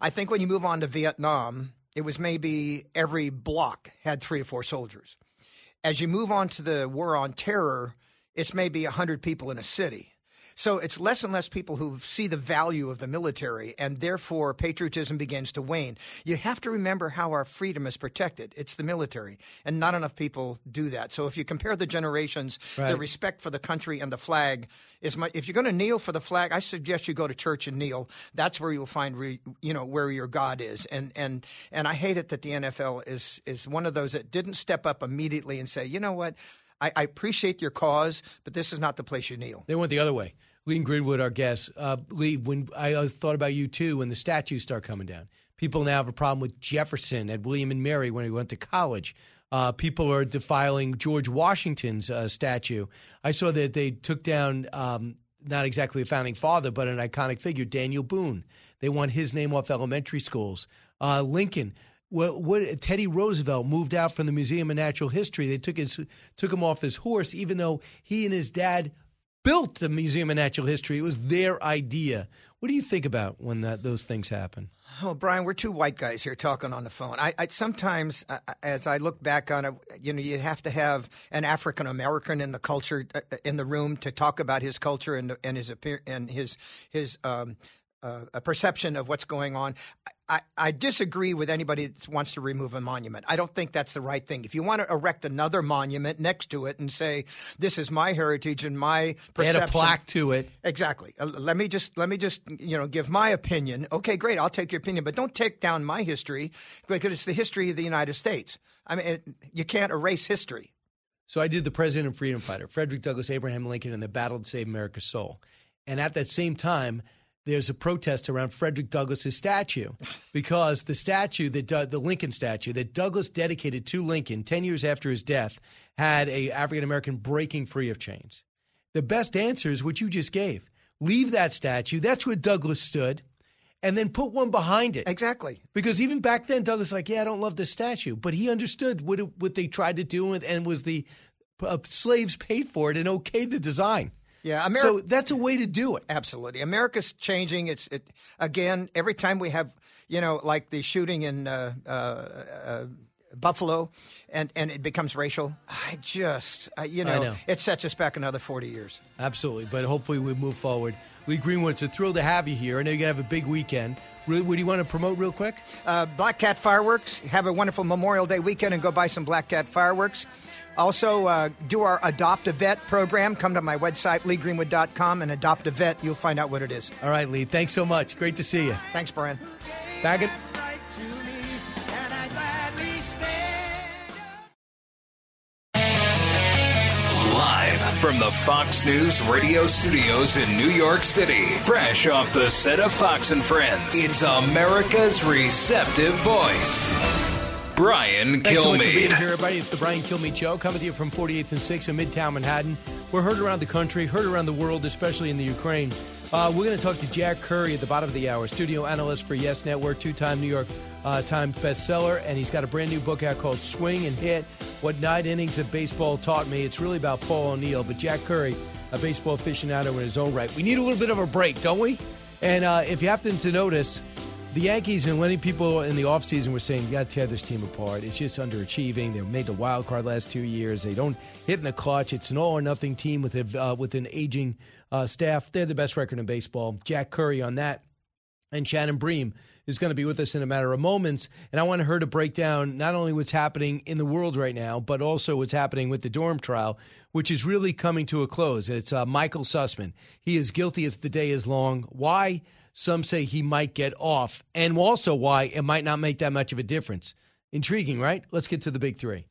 I think when you move on to Vietnam, it was maybe every block had three or four soldiers. As you move on to the war on terror, it's maybe 100 people in a city. So it's less and less people who see the value of the military, and therefore patriotism begins to wane. You have to remember how our freedom is protected. It's the military, and not enough people do that. So if you compare the generations, the respect for the country and the flag is much. If you're going to kneel for the flag, I suggest you go to church and kneel. That's where you'll find, re, you know, where your God is. And and and I hate it that the NFL is is one of those that didn't step up immediately and say, you know what. I, I appreciate your cause, but this is not the place you kneel. They went the other way. Lee Greenwood, our guest. Uh, Lee, when I thought about you too, when the statues start coming down, people now have a problem with Jefferson and William and Mary when he went to college. Uh, people are defiling George Washington's uh, statue. I saw that they took down um, not exactly a founding father, but an iconic figure, Daniel Boone. They want his name off elementary schools. Uh, Lincoln. What, what Teddy Roosevelt moved out from the Museum of Natural History. They took his took him off his horse, even though he and his dad built the Museum of Natural History. It was their idea. What do you think about when that those things happen? Oh, Brian, we're two white guys here talking on the phone. I, I sometimes, uh, as I look back on it, you know, you have to have an African American in the culture uh, in the room to talk about his culture and and his and his his um, uh, a perception of what's going on. I, I disagree with anybody that wants to remove a monument. I don't think that's the right thing. If you want to erect another monument next to it and say this is my heritage and my Add perception, a plaque to it. Exactly. Uh, let me just let me just you know give my opinion. Okay, great. I'll take your opinion, but don't take down my history because it's the history of the United States. I mean, it, you can't erase history. So I did the President and Freedom Fighter, Frederick Douglass Abraham Lincoln, and the battle to save America's soul. And at that same time, there's a protest around Frederick Douglass's statue because the statue that the Lincoln statue that Douglass dedicated to Lincoln 10 years after his death had a African American breaking free of chains. The best answer is what you just gave. Leave that statue. That's where Douglass stood. And then put one behind it. Exactly. Because even back then, Douglas was like, yeah, I don't love the statue. But he understood what, it, what they tried to do and was the uh, slaves paid for it and okayed the design. Yeah, America, so that's a way to do it. Absolutely, America's changing. It's it again every time we have you know like the shooting in uh, uh, uh, Buffalo, and and it becomes racial. I just uh, you know, know, it sets us back another forty years. Absolutely, but hopefully we move forward. Lee Greenwood, it's a thrill to have you here. I know you're gonna have a big weekend. What do you want to promote real quick? Uh, Black Cat Fireworks. Have a wonderful Memorial Day weekend and go buy some Black Cat Fireworks. Also, uh, do our Adopt a Vet program. Come to my website, leegreenwood.com, and adopt a vet. You'll find out what it is. All right, Lee. Thanks so much. Great to see you. Thanks, Brian. Baggett. Live from the Fox News radio studios in New York City, fresh off the set of Fox and Friends, it's America's receptive voice. Brian Thanks Kilmeade. So here, everybody. It's the Brian Kilmeade Show, coming to you from 48th and 6th in Midtown Manhattan. We're heard around the country, heard around the world, especially in the Ukraine. Uh, we're going to talk to Jack Curry at the bottom of the hour, studio analyst for Yes Network, two-time New York uh, Times bestseller, and he's got a brand new book out called Swing and Hit: What Nine Innings of Baseball Taught Me. It's really about Paul O'Neill, but Jack Curry, a baseball aficionado in his own right. We need a little bit of a break, don't we? And uh, if you happen to notice, the Yankees and many people in the offseason were saying, you got to tear this team apart. It's just underachieving. They made the wild card last two years. They don't hit in the clutch. It's an all or nothing team with, a, uh, with an aging uh, staff. They're the best record in baseball. Jack Curry on that. And Shannon Bream is going to be with us in a matter of moments. And I want her to break down not only what's happening in the world right now, but also what's happening with the Durham trial, which is really coming to a close. It's uh, Michael Sussmann. He is guilty as the day is long. Why? Some say he might get off, and also why it might not make that much of a difference. Intriguing, right? Let's get to the big three.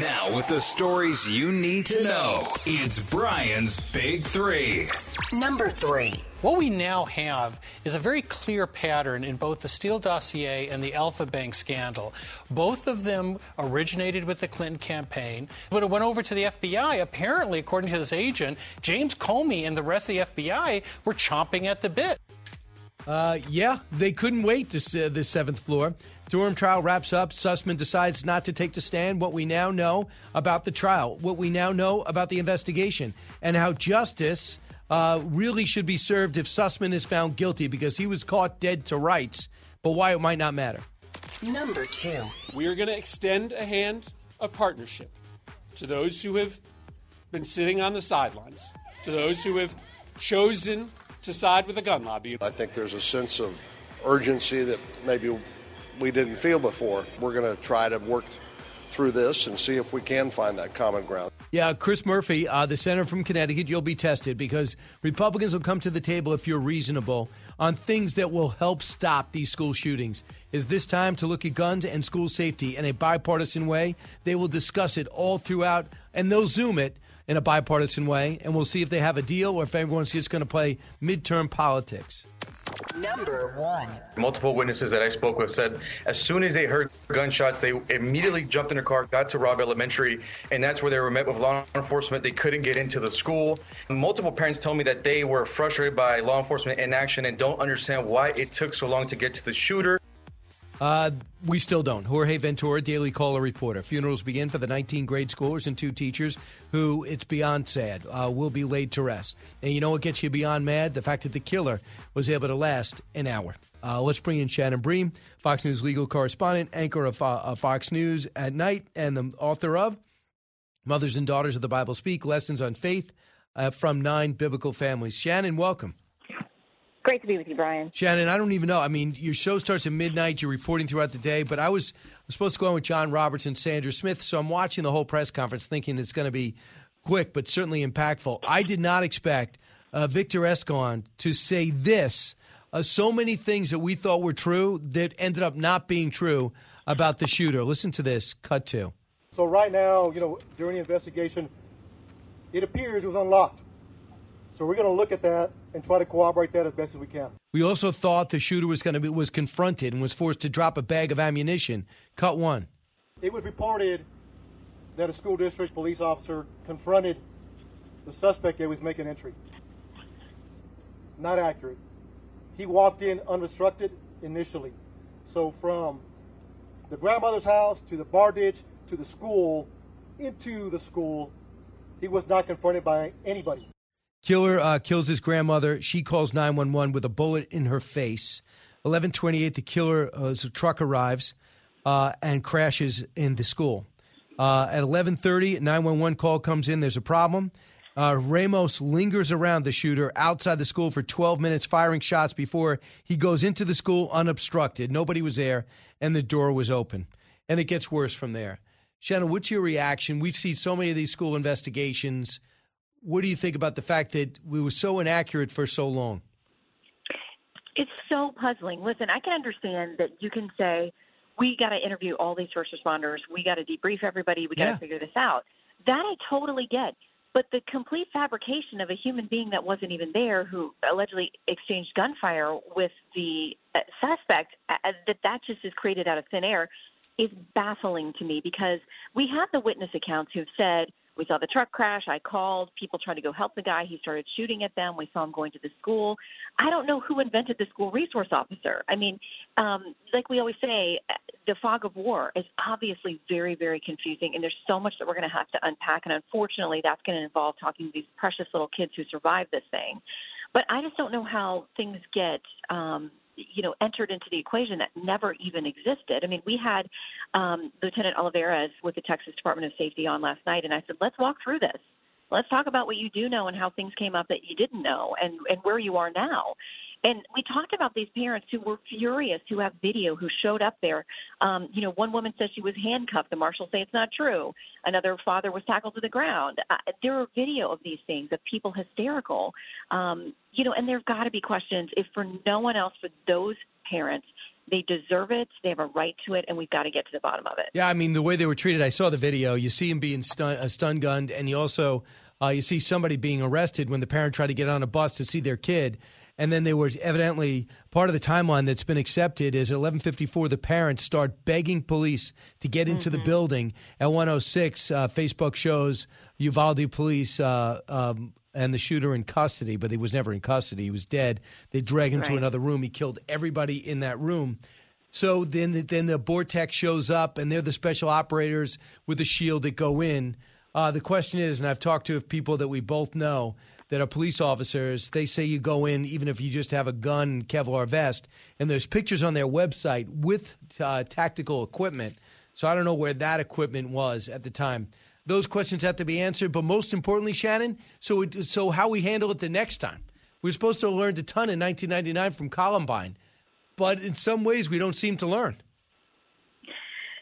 Now, with the stories you need to know, it's Brian's Big Three. Number three. What we now have is a very clear pattern in both the Steele dossier and the Alfa Bank scandal. Both of them originated with the Clinton campaign, but it went over to the FBI. Apparently, according to this agent, James Comey and the rest of the FBI were chomping at the bit. Uh, yeah, they couldn't wait to see the seventh floor. Durham trial wraps up. Sussmann decides not to take the stand. What we now know about the trial, what we now know about the investigation, and how justice uh, really should be served if Sussmann is found guilty because he was caught dead to rights, but why it might not matter. Number two. We are going to extend a hand of partnership to those who have been sitting on the sidelines, to those who have chosen to side with the gun lobby. I think there's a sense of urgency that maybe we didn't feel before. We're going to try to work through this and see if we can find that common ground. Yeah, Chris Murphy, uh, the senator from Connecticut, you'll be tested because Republicans will come to the table if you're reasonable on things that will help stop these school shootings. Is this time to look at guns and school safety in a bipartisan way? They will discuss it all throughout, and they'll Zoom it in a bipartisan way, and we'll see if they have a deal or if everyone's just going to play midterm politics. Number one. Multiple witnesses that I spoke with said as soon as they heard gunshots, they immediately jumped in a car, got to Robb Elementary, and that's where they were met with law enforcement. They couldn't get into the school. Multiple parents tell me that they were frustrated by law enforcement inaction and don't understand why it took so long to get to the shooter. Uh, we still don't. Jorge Ventura, Daily Caller reporter. Funerals begin for the 19 grade schoolers and two teachers who, it's beyond sad, uh, will be laid to rest. And you know what gets you beyond mad? The fact that the killer was able to last an hour. Uh, let's bring in Shannon Bream, Fox News legal correspondent, anchor of uh, Fox News at night, and the author of Mothers and Daughters of the Bible Speak Lessons on Faith uh, from Nine Biblical Families. Shannon, welcome. Great to be with you, Brian. Shannon, I don't even know. I mean, your show starts at midnight. You're reporting throughout the day, but I was, was supposed to go on with John Roberts and Sandra Smith, so I'm watching the whole press conference thinking it's going to be quick, but certainly impactful. I did not expect uh, Victor Escalante to say this. Uh, so many things that we thought were true that ended up not being true about the shooter. Listen to this. Cut two. So right now, you know, during the investigation, it appears it was unlocked. So we're going to look at that and try to corroborate that as best as we can. We also thought the shooter was going to be was confronted and was forced to drop a bag of ammunition. Cut one. It was reported that a school district police officer confronted the suspect that was making entry. Not accurate. He walked in unobstructed initially. So from the grandmother's house to the bar ditch to the school, into the school, he was not confronted by anybody. Killer uh, kills his grandmother. She calls 911 with a bullet in her face. 1128, the killer, uh, a truck arrives uh, and crashes in the school. Uh, at 1130, 911 call comes in. There's a problem. Uh, Ramos lingers around the shooter outside the school for 12 minutes, firing shots before he goes into the school unobstructed. Nobody was there, and the door was open. And it gets worse from there. Shannon, what's your reaction? We've seen so many of these school investigations. What do you think about the fact that we were so inaccurate for so long? It's so puzzling. Listen, I can understand that you can say, we got to interview all these first responders. We got to debrief everybody. We got to Yeah. figure this out. That I totally get. But the complete fabrication of a human being that wasn't even there, who allegedly exchanged gunfire with the uh, suspect, uh, uh, that that just is created out of thin air, is baffling to me because we have the witness accounts who've said we saw the truck crash. I called. People tried to go help the guy. He started shooting at them. We saw him going to the school. I don't know who invented the school resource officer. I mean, um, like we always say, the fog of war is obviously very, very confusing, and there's so much that we're going to have to unpack. And unfortunately, that's going to involve talking to these precious little kids who survived this thing. But I just don't know how things get. Um, you know, entered into the equation that never even existed. I mean, we had um, Lieutenant Olivarez with the Texas Department of Safety on last night, and I said, let's walk through this. Let's talk about what you do know and how things came up that you didn't know, and and where you are now. And we talked about these parents who were furious, who have video, who showed up there. Um, you know, one woman says she was handcuffed. The marshals say it's not true. Another father was tackled to the ground. Uh, there are video of these things of people hysterical. Um, you know, and there've got to be questions. If for no one else, for those parents, they deserve it. They have a right to it, and we've got to get to the bottom of it. Yeah, I mean the way they were treated. I saw the video. You see him being stun, uh, stun gunned, and you also uh, you see somebody being arrested when the parent tried to get on a bus to see their kid, and then they were evidently part of the timeline that's been accepted is at 11:54. The parents start begging police to get into the building. At 106, uh, Facebook shows Uvalde police. Uh, um, and the shooter in custody, but he was never in custody. He was dead. They drag him to another room. He killed everybody in that room. So then, then the BORTAC shows up, and they're the special operators with the shield that go in. Uh, the question is, and I've talked to people that we both know that are police officers. They say you go in even if you just have a gun, Kevlar vest, and there's pictures on their website with uh, tactical equipment. So I don't know where that equipment was at the time. Those questions have to be answered, but most importantly, Shannon. So, it, so how we handle it the next time. We are supposed to learned a ton in 1999 from Columbine but in some ways we don't seem to learn.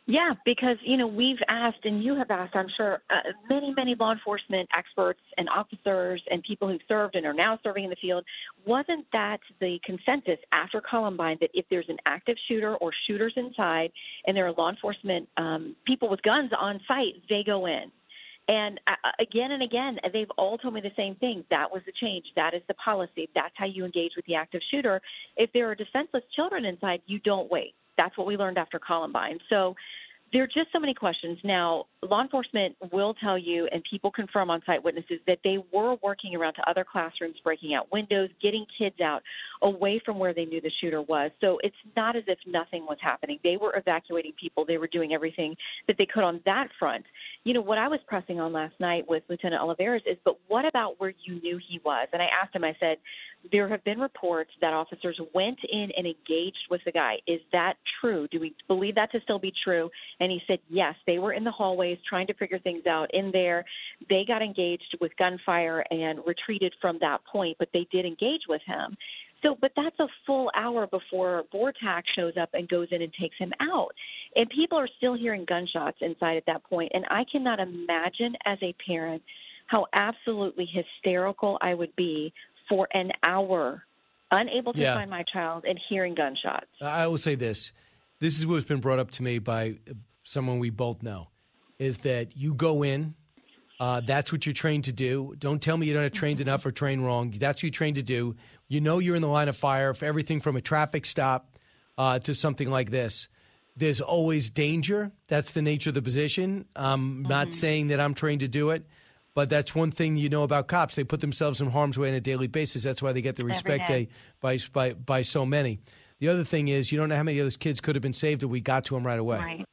Yeah, because you know we've asked, and you have asked, I'm sure, uh, many, many law enforcement experts and officers and people who've served and are now serving in the field. Wasn't that the consensus after Columbine that if there's an active shooter or shooters inside, and there are law enforcement um, people with guns on site, they go in. And uh, again and again, they've all told me the same thing. That was the change. That is the policy. That's how you engage with the active shooter. If there are defenseless children inside, you don't wait. That's what we learned after Columbine. So there are just so many questions. Now, law enforcement will tell you, and people confirm on site witnesses, that they were working around to other classrooms, breaking out windows, getting kids out away from where they knew the shooter was. So it's not as if nothing was happening. They were evacuating people, they were doing everything that they could on that front. You know, what I was pressing on last night with Lieutenant Olivarez is, but what about where you knew he was? And I asked him, I said, there have been reports that officers went in and engaged with the guy. Is that true? Do we believe that to still be true? He said, yes, they were in the hallways trying to figure things out in there. They got engaged with gunfire and retreated from that point, but they did engage with him. So, but that's a full hour before BORTAC shows up and goes in and takes him out. And people are still hearing gunshots inside at that point. And I cannot imagine as a parent how absolutely hysterical I would be for an hour, unable to Yeah. find my child and hearing gunshots. I will say this: this is what's been brought up to me by someone we both know, is that you go in Uh, that's what you're trained to do. Don't tell me you're not have trained enough or trained wrong. That's what you're trained to do. You know you're in the line of fire for everything from a traffic stop uh, to something like this. There's always danger. That's the nature of the position. I'm not saying that I'm trained to do it, but that's one thing you know about cops. They put themselves in harm's way on a daily basis. That's why they get the respect they by, by by so many. The other thing is you don't know how many of those kids could have been saved if we got to them right away. Right.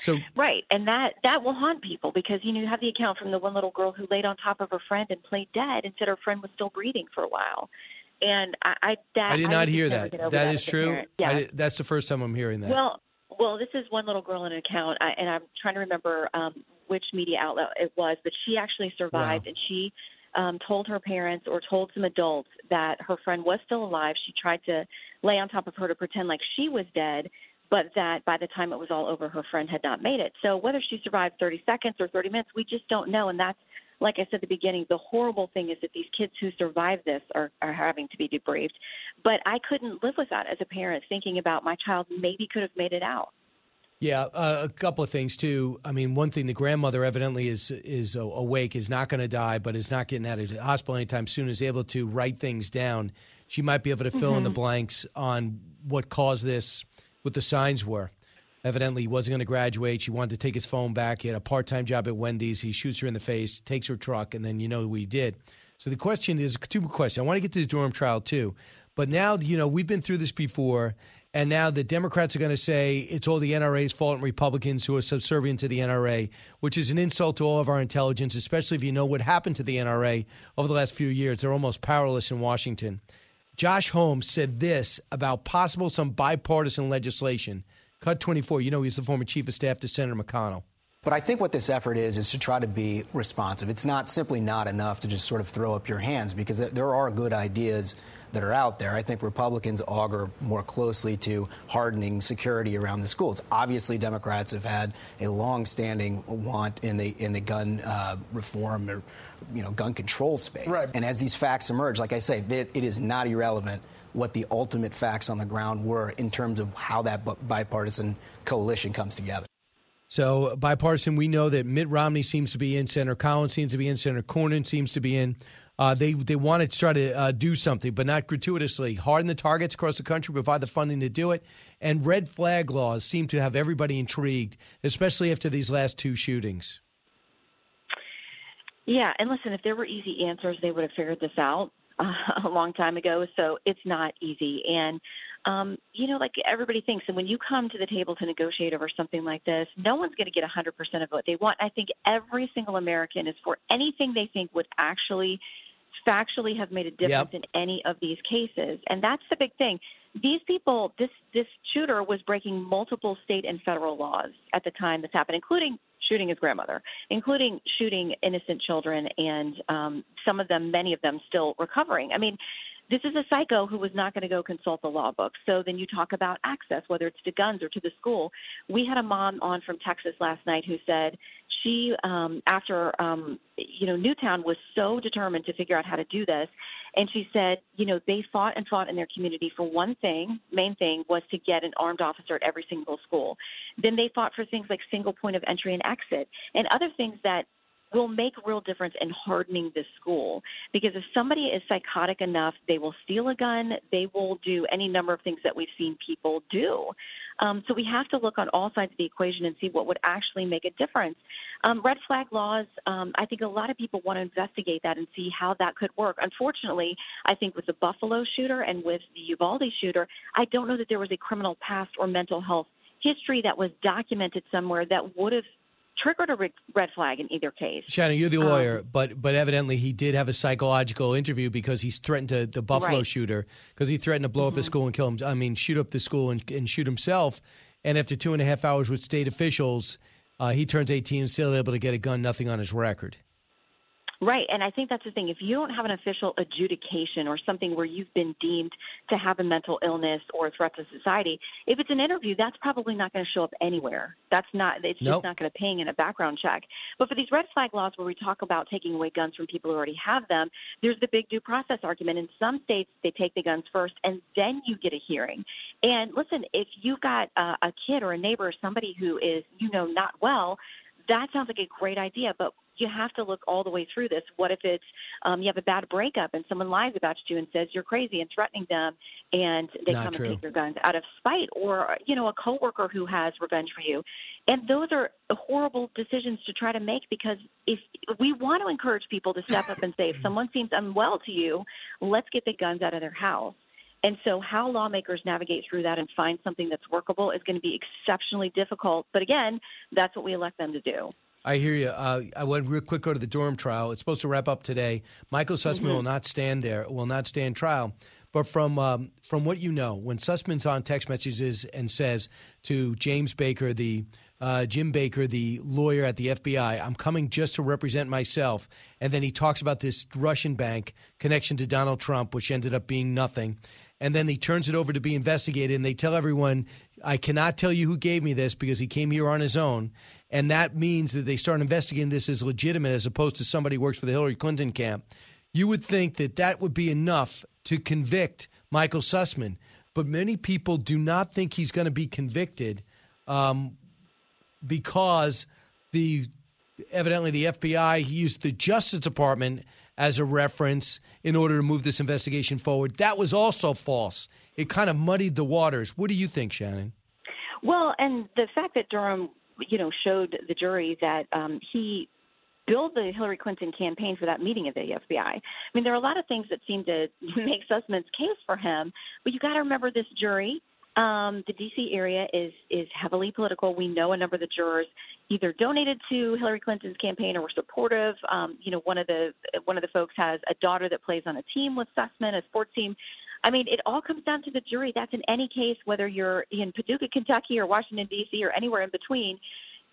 So Right, and that that will haunt people because you know you have the account from the one little girl who laid on top of her friend and played dead and said her friend was still breathing for a while, and I, I that I did not just hear that. That that is true. I Yeah. did- that's the first time I'm hearing that. Well, well, this is one little girl in an account, I, and I'm trying to remember um, which media outlet it was, but she actually survived, and she um, told her parents or told some adults that her friend was still alive. She tried to lay on top of her to pretend like she was dead, but that by the time it was all over, her friend had not made it. So whether she survived 30 seconds or 30 minutes, we just don't know, and that's like I said at the beginning, the horrible thing is that these kids who survive this are, are having to be debriefed. But I couldn't live with that as a parent, thinking about my child maybe could have made it out. Yeah, uh, a couple of things too. I mean, one thing the grandmother evidently is is awake, is not going to die, but is not getting out of the hospital anytime soon. Is able to write things down. She might be able to fill in the Mhm. blanks on what caused this, what the signs were. Evidently, he wasn't going to graduate. She wanted to take his phone back. He had a part time job at Wendy's. He shoots her in the face, takes her truck, and then you know he did. So the question is two questions. I want to get to the Durham trial too, but now you know we've been through this before, and now the Democrats are going to say it's all the NRA's fault and Republicans who are subservient to the NRA, which is an insult to all of our intelligence, especially if you know what happened to the NRA over the last few years. They're almost powerless in Washington. Josh Holmes said this about possible some bipartisan legislation. Cut 24. You know, he's the former chief of staff to Senator McConnell. But I think what this effort is is to try to be responsive. It's not simply not enough to just sort of throw up your hands because there are good ideas that are out there. I think Republicans augur more closely to hardening security around the schools. Obviously, Democrats have had a long-standing want in the in the gun uh, reform or you know gun control space. Right. And as these facts emerge, like I say, that it is not irrelevant what the ultimate facts on the ground were in terms of how that bipartisan coalition comes together. So bipartisan, we know that Mitt Romney seems to be in, Senator Collins seems to be in, Senator Cornyn seems to be in. Uh, they they wanted to try to uh, do something, but not gratuitously. Harden the targets across the country, provide the funding to do it, and red flag laws seem to have everybody intrigued, especially after these last two shootings. Yeah, and listen, if there were easy answers, they would have figured this out uh, (laughs) a long time ago. So it's not easy. And, um, you know, like everybody thinks, and when you come to the table to negotiate over something like this, no one's going to get 100% of what they want. I think every single American is for anything they think would actually factually have made a difference Yep. in any of these cases. And that's the big thing. These people, this this shooter was breaking multiple state and federal laws at the time this happened, including shooting his grandmother, including shooting innocent children, and um, some of them, many of them, still recovering. I mean, this is a psycho who was not going to go consult the law book. So then you talk about access, whether it's to guns or to the school. We had a mom on from Texas last night who said she, um, after um, you know, Newtown was so determined to figure out how to do this, and she said, you know, they fought and fought in their community for one thing. Main thing was to get an armed officer at every single school. Then they fought for things like single point of entry and exit, and other things that will make real difference in hardening the school. Because if somebody is psychotic enough, they will steal a gun, they will do any number of things that we've seen people do. Um, so we have to look on all sides of the equation and see what would actually make a difference. Um, red flag laws, um, I think a lot of people want to investigate that and see how that could work. Unfortunately, I think with the Buffalo shooter and with the Uvalde shooter, I don't know that there was a criminal past or mental health history that was documented somewhere that would have triggered a red- red flag in either case. Shannon, you're the Um, lawyer, but but evidently he did have a psychological interview because he's threatened to the Buffalo Right. shooter because he threatened to blow up his school and kill him. I mean, shoot up the school and, and shoot himself. And after two and a half hours with state officials, uh, he turns 18 and still able to get a gun, nothing on his record. Right, and I think that's the thing. If you don't have an official adjudication or something where you've been deemed to have a mental illness or a threat to society, if it's an interview, that's probably not going to show up anywhere. That's not. It's Nope. just not going to ping in a background check. But for these red flag laws, where we talk about taking away guns from people who already have them, there's the big due process argument. In some states, they take the guns first, and then you get a hearing. And listen, if you've got uh, a kid or a neighbor or somebody who is, you know, not well that sounds like a great idea, but you have to look all the way through this. What if it's um, you have a bad breakup and someone lies about you and says you're crazy and threatening them, and they Not come true. and take your guns out of spite, or you know a coworker who has revenge for you, and those are horrible decisions to try to make because if we want to encourage people to step up and say if (laughs) someone seems unwell to you, let's get the guns out of their house. And so, how lawmakers navigate through that and find something that's workable is going to be exceptionally difficult. But again, that's what we elect them to do. I hear you. Uh, I went real quick go to the Durham trial. It's supposed to wrap up today. Michael Sussmann Mhm. will not stand there. Will not stand trial. But from um, from what you know, when Sussmann's on text messages and says to James Baker, the uh, Jim Baker, the lawyer at the FBI, "I'm coming just to represent myself," and then he talks about this Russian bank connection to Donald Trump, which ended up being nothing. And then he turns it over to be investigated, and they tell everyone, I cannot tell you who gave me this because he came here on his own. And that means that they start investigating this as legitimate as opposed to somebody who works for the Hillary Clinton camp. You would think that that would be enough to convict Michael Sussmann. But many people do not think he's going to be convicted um, because the evidently the FBI he used the Justice Department as a reference in order to move this investigation forward. That was also false. It kind of muddied the waters. What do you think, Shannon? Well, and the fact that Durham, you know, showed the jury that um, he billed the Hillary Clinton campaign for that meeting at the FBI. I mean, there are a lot of things that seem to (laughs) make Sussmann's case for him, but you got to remember this jury. Um, the D.C. area is is heavily political. We know a number of the jurors either donated to Hillary Clinton's campaign or were supportive. Um, you know, one of the one of the folks has a daughter that plays on a team with Sussmann, a sports team. I mean, it all comes down to the jury. That's in any case, whether you're in Paducah, Kentucky, or Washington D.C. or anywhere in between.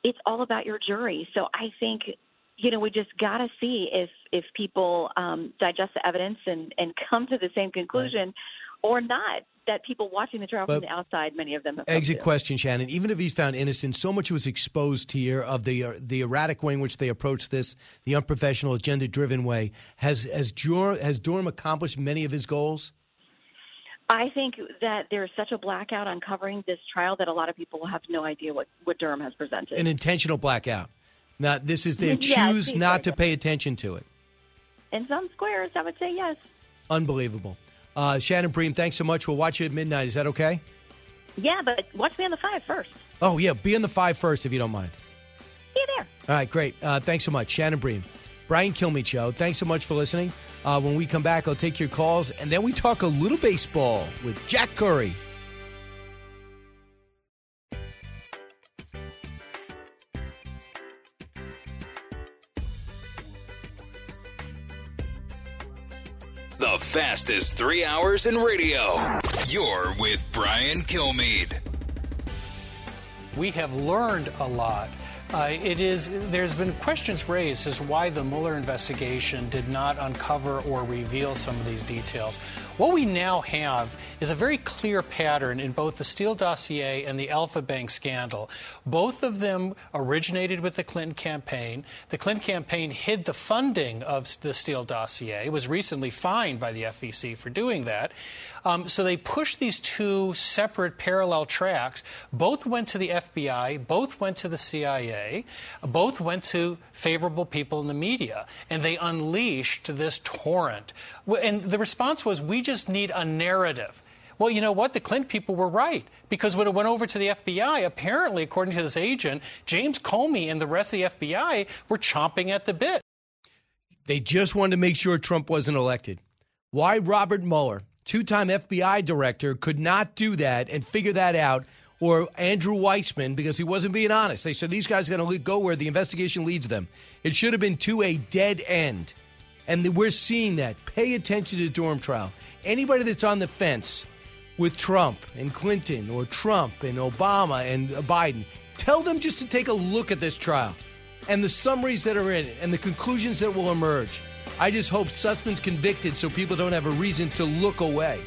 It's all about your jury. So I think, you know, we just got to see if if people um, digest the evidence and and come to the same conclusion, or not. That people watching the trial But- from the outside, many of them have Exit question, Shannon. Even if he's found innocent, so much was exposed here of the uh, the erratic way in which they approached this, the unprofessional, agenda-driven way. Has has Durham, has Durham accomplished many of his goals? I think that there's such a blackout on covering this trial that a lot of people will have no idea what, what Durham has presented. An intentional blackout. Now, this is they (laughs) choose not to pay attention to it. In some squares, I would say yes. Unbelievable. Uh, Shannon Bream, thanks so much. We'll watch you at midnight. Is that okay? Yeah, but watch me on the five first. Oh yeah, be on the five first if you don't mind. See you there. All right, great. Uh, thanks so much, Shannon Bream. Brian Kilmeade Show. Thanks so much for listening. Uh, when we come back, I'll take your calls, and then we talk a little baseball with Jack Curry. Fastest three hours in radio. You're with Brian Kilmeade. We have learned a lot. Uh, it is there's been questions raised as why the Mueller investigation did not uncover or reveal some of these details. What we now have is a very clear pattern in both the Steele dossier and the Alfa Bank scandal. Both of them originated with the Clinton campaign. The Clinton campaign hid the funding of the Steele dossier. It was recently fined by the FEC for doing that. Um, so they pushed these two separate parallel tracks. Both went to the FBI, both went to the CIA, both went to favorable people in the media, and they unleashed this torrent. And the response was, we just need a narrative. Well, you know what? The Clinton people were right because when it went over to the FBI, apparently, according to this agent, James Comey and the rest of the FBI were chomping at the bit. They just wanted to make sure Trump wasn't elected. Why Robert Mueller, two time FBI director, could not do that and figure that out, or Andrew Weissman, because he wasn't being honest. They said these guys are going to go where the investigation leads them. It should have been to a dead end. And we're seeing that. Pay attention to the Durham trial. Anybody that's on the fence with Trump and Clinton or Trump and Obama and Biden, tell them just to take a look at this trial and the summaries that are in it and the conclusions that will emerge. I just hope Sussmann's convicted so people don't have a reason to look away.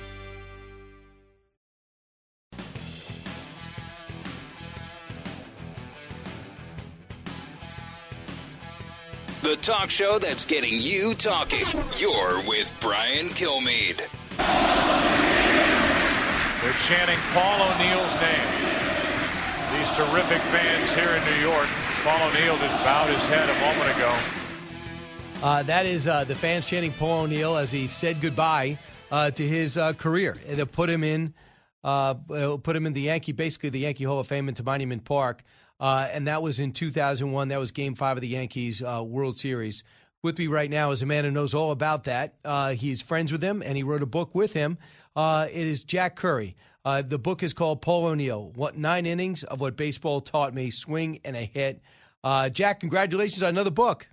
The talk show that's getting you talking. You're with Brian Kilmeade. They're chanting Paul O'Neill's name. These terrific fans here in New York. Paul O'Neill just bowed his head a moment ago. Uh, that is uh, the fans chanting Paul O'Neill as he said goodbye uh, to his uh, career. It'll put him in, uh, put him in the Yankee, basically the Yankee Hall of Fame into Monument Park, uh, and that was in 2001. That was Game Five of the Yankees World Series. With me right now is a man who knows all about that. he's friends with him, and he wrote a book with him. it is Jack Curry. the book is called Paul O'Neill: What Nine Innings of What Baseball Taught Me, Swing and a Hit. Jack, congratulations on another book.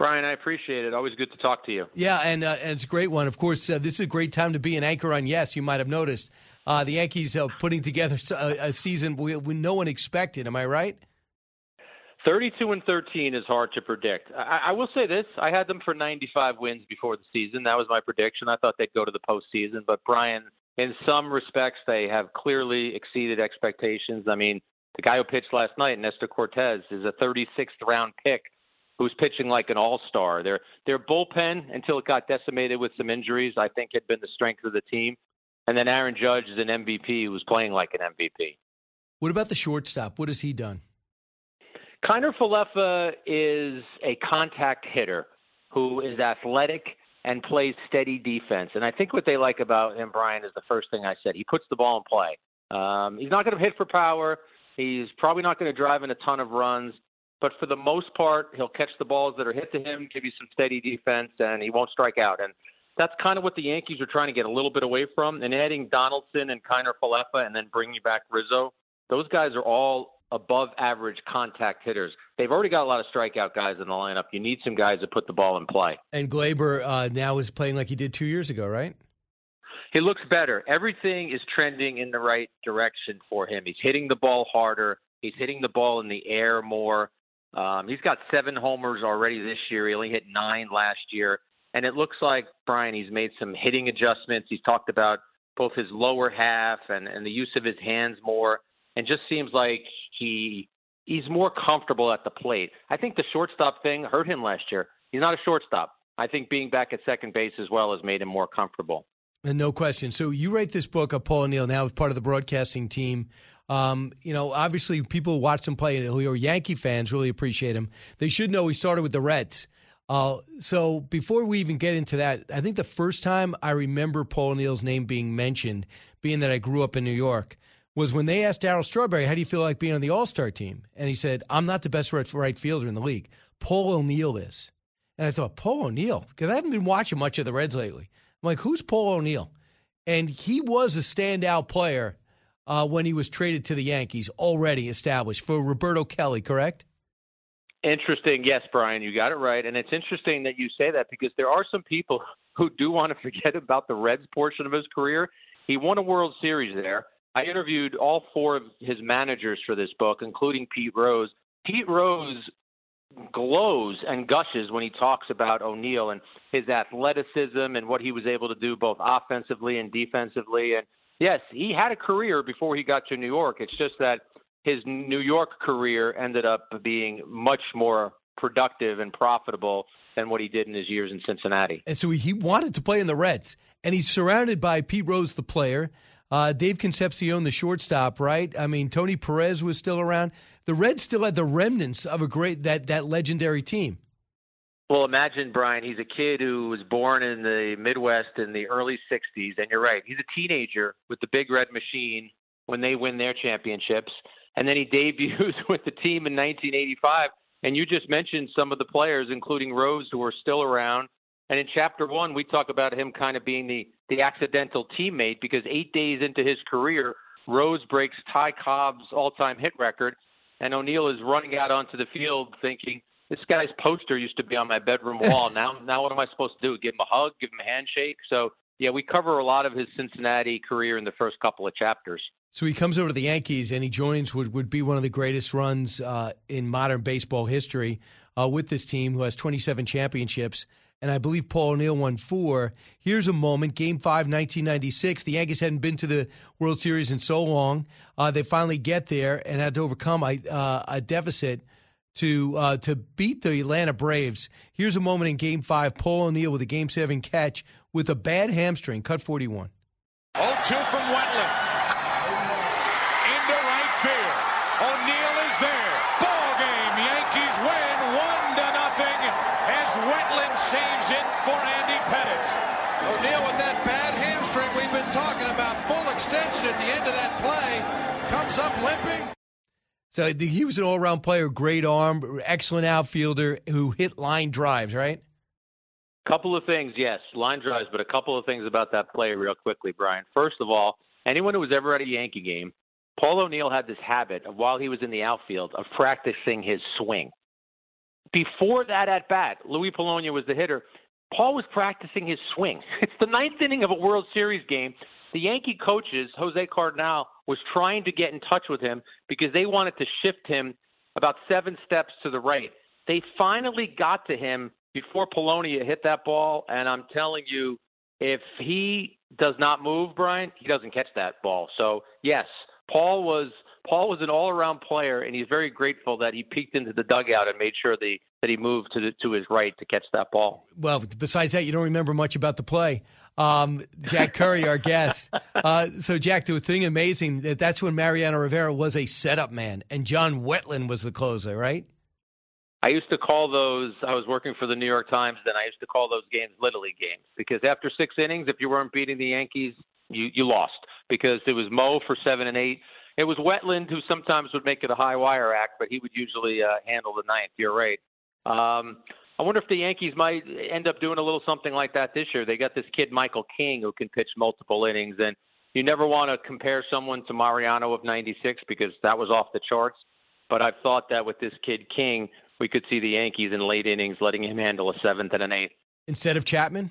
Brian, I appreciate it. Always good to talk to you. Yeah, and, uh, and it's a great one. Of course, uh, this is a great time to be an anchor on Yes. You might have noticed uh, the Yankees are putting together a, a season we, we, no one expected. Am I right? 32 and 13 is hard to predict. I, I will say this: I had them for 95 wins before the season. That was my prediction. I thought they'd go to the postseason, but Brian, in some respects, they have clearly exceeded expectations. I mean, the guy who pitched last night, Nestor Cortes, is a 36th round pick who's pitching like an all-star. Their their bullpen until it got decimated with some injuries, I think had been the strength of the team. And then Aaron Judge is an MVP who was playing like an MVP. What about the shortstop? What has he done? Kiner Falefa is a contact hitter who is athletic and plays steady defense. And I think what they like about him, Brian, is the first thing I said. He puts the ball in play. Um, he's not going to hit for power. He's probably not going to drive in a ton of runs. But for the most part, he'll catch the balls that are hit to him, give you some steady defense, and he won't strike out. And that's kind of what the Yankees are trying to get a little bit away from. And adding Donaldson and Kiner Falefa and then bringing back Rizzo, those guys are all above average contact hitters. They've already got a lot of strikeout guys in the lineup. You need some guys that put the ball in play. And Gleyber uh, now is playing like he did two years ago, right? He looks better. Everything is trending in the right direction for him. He's hitting the ball harder. He's hitting the ball in the air more. Um, he's got seven homers already this year. He only hit nine last year. And it looks like, Brian, he's made some hitting adjustments. He's talked about both his lower half and, and the use of his hands more, and just seems like he he's more comfortable at the plate. I think the shortstop thing hurt him last year. He's not a shortstop. I think being back at second base as well has made him more comfortable. And no question. So you write this book of Paul O'Neill now as part of the broadcasting team. Um, you know, obviously, people who watch him play who are Yankee fans really appreciate him. They should know he started with the Reds. Uh, so before we even get into that, I think the first time I remember Paul O'Neill's name being mentioned, being that I grew up in New York, was when they asked Darryl Strawberry, "How do you feel like being on the All Star team?" And he said, "I'm not the best right fielder in the league. Paul O'Neill is." And I thought, Paul O'Neill, because I haven't been watching much of the Reds lately. I'm like, who's Paul O'Neill? And he was a standout player uh, when he was traded to the Yankees, already established for Roberto Kelly, correct? Interesting. Yes, Brian, you got it right. And it's interesting that you say that because there are some people (laughs) who do want to forget about the Reds portion of his career. He won a World Series there. I interviewed all four of his managers for this book, including Pete Rose. Pete Rose glows and gushes when he talks about O'Neill and his athleticism and what he was able to do both offensively and defensively. And yes, he had a career before he got to New York. It's just that his New York career ended up being much more productive and profitable than what he did in his years in Cincinnati. And so he wanted to play in the Reds, and he's surrounded by Pete Rose, the player, uh, Dave Concepcion, the shortstop, right? I mean, Tony Perez was still around. The Reds still had the remnants of a great that that legendary team. Well, imagine Brian. He's a kid who was born in the Midwest in the early '60s, and you're right. He's a teenager with the Big Red Machine when they win their championships, and then he debuts (laughs) with the team in 1985. And you just mentioned some of the players, including Rose, who are still around. And in chapter one, we talk about him kind of being the the accidental teammate because eight days into his career, Rose breaks Ty Cobb's all-time hit record, and O'Neill is running out onto the field thinking this guy's poster used to be on my bedroom (laughs) wall. now, now what am I supposed to do? Give him a hug? Give him a handshake? So, yeah, we cover a lot of his Cincinnati career in the first couple of chapters. So he comes over to the Yankees and he joins what would be one of the greatest runs uh, in modern baseball history uh, with this team, who has 27 championships. And I believe Paul O'Neill won four. Here's a moment Game 5, 1996. The Yankees hadn't been to the World Series in so long. Uh, they finally get there and had to overcome a, uh, a deficit to uh, to beat the Atlanta Braves. Here's a moment in Game Five. Paul O'Neill with a Game Seven catch with a bad hamstring, cut forty-one. Oh two from Wetteland. Into right field. O'Neill is there. Ball game. Yankees win one to nothing as Wetteland saves it for Andy Pettitte. O'Neill with that bad hamstring we've been talking about, full extension at the end of that play, comes up limping. So he was an all-around player, great arm, excellent outfielder who hit line drives, right? Couple of things, yes, line drives, but a couple of things about that play real quickly, Brian. First of all, anyone who was ever at a Yankee game, Paul O'Neill had this habit of while he was in the outfield of practicing his swing. Before that at bat, Luis Polonia was the hitter. Paul was practicing his swing. (laughs) It's the ninth inning of a World Series game. The Yankee coaches, Jose Cardenal, was trying to get in touch with him because they wanted to shift him about seven steps to the right. They finally got to him before Polonia hit that ball, and I'm telling you, if he does not move, Brian, he doesn't catch that ball. So yes, Paul was Paul was an all-around player, and he's very grateful that he peeked into the dugout and made sure that he, that he moved to the, to his right to catch that ball. Well, besides that, you don't remember much about the play. Um, Jack Curry, our guest. Uh, so, Jack, the thing amazing that that's when Mariano Rivera was a setup man, and John Wetteland was the closer, right? I used to call those. I was working for the New York Times, then I used to call those games Little League games because after six innings, if you weren't beating the Yankees, you you lost because it was Mo for seven and eight. It was Wetland who sometimes would make it a high wire act, but he would usually uh, handle the ninth. You're right. Um, I wonder if the Yankees might end up doing a little something like that this year. They got this kid Michael King who can pitch multiple innings, and you never want to compare someone to Mariano of '96 because that was off the charts. But I've thought that with this kid King, we could see the Yankees in late innings letting him handle a seventh and an eighth instead of Chapman.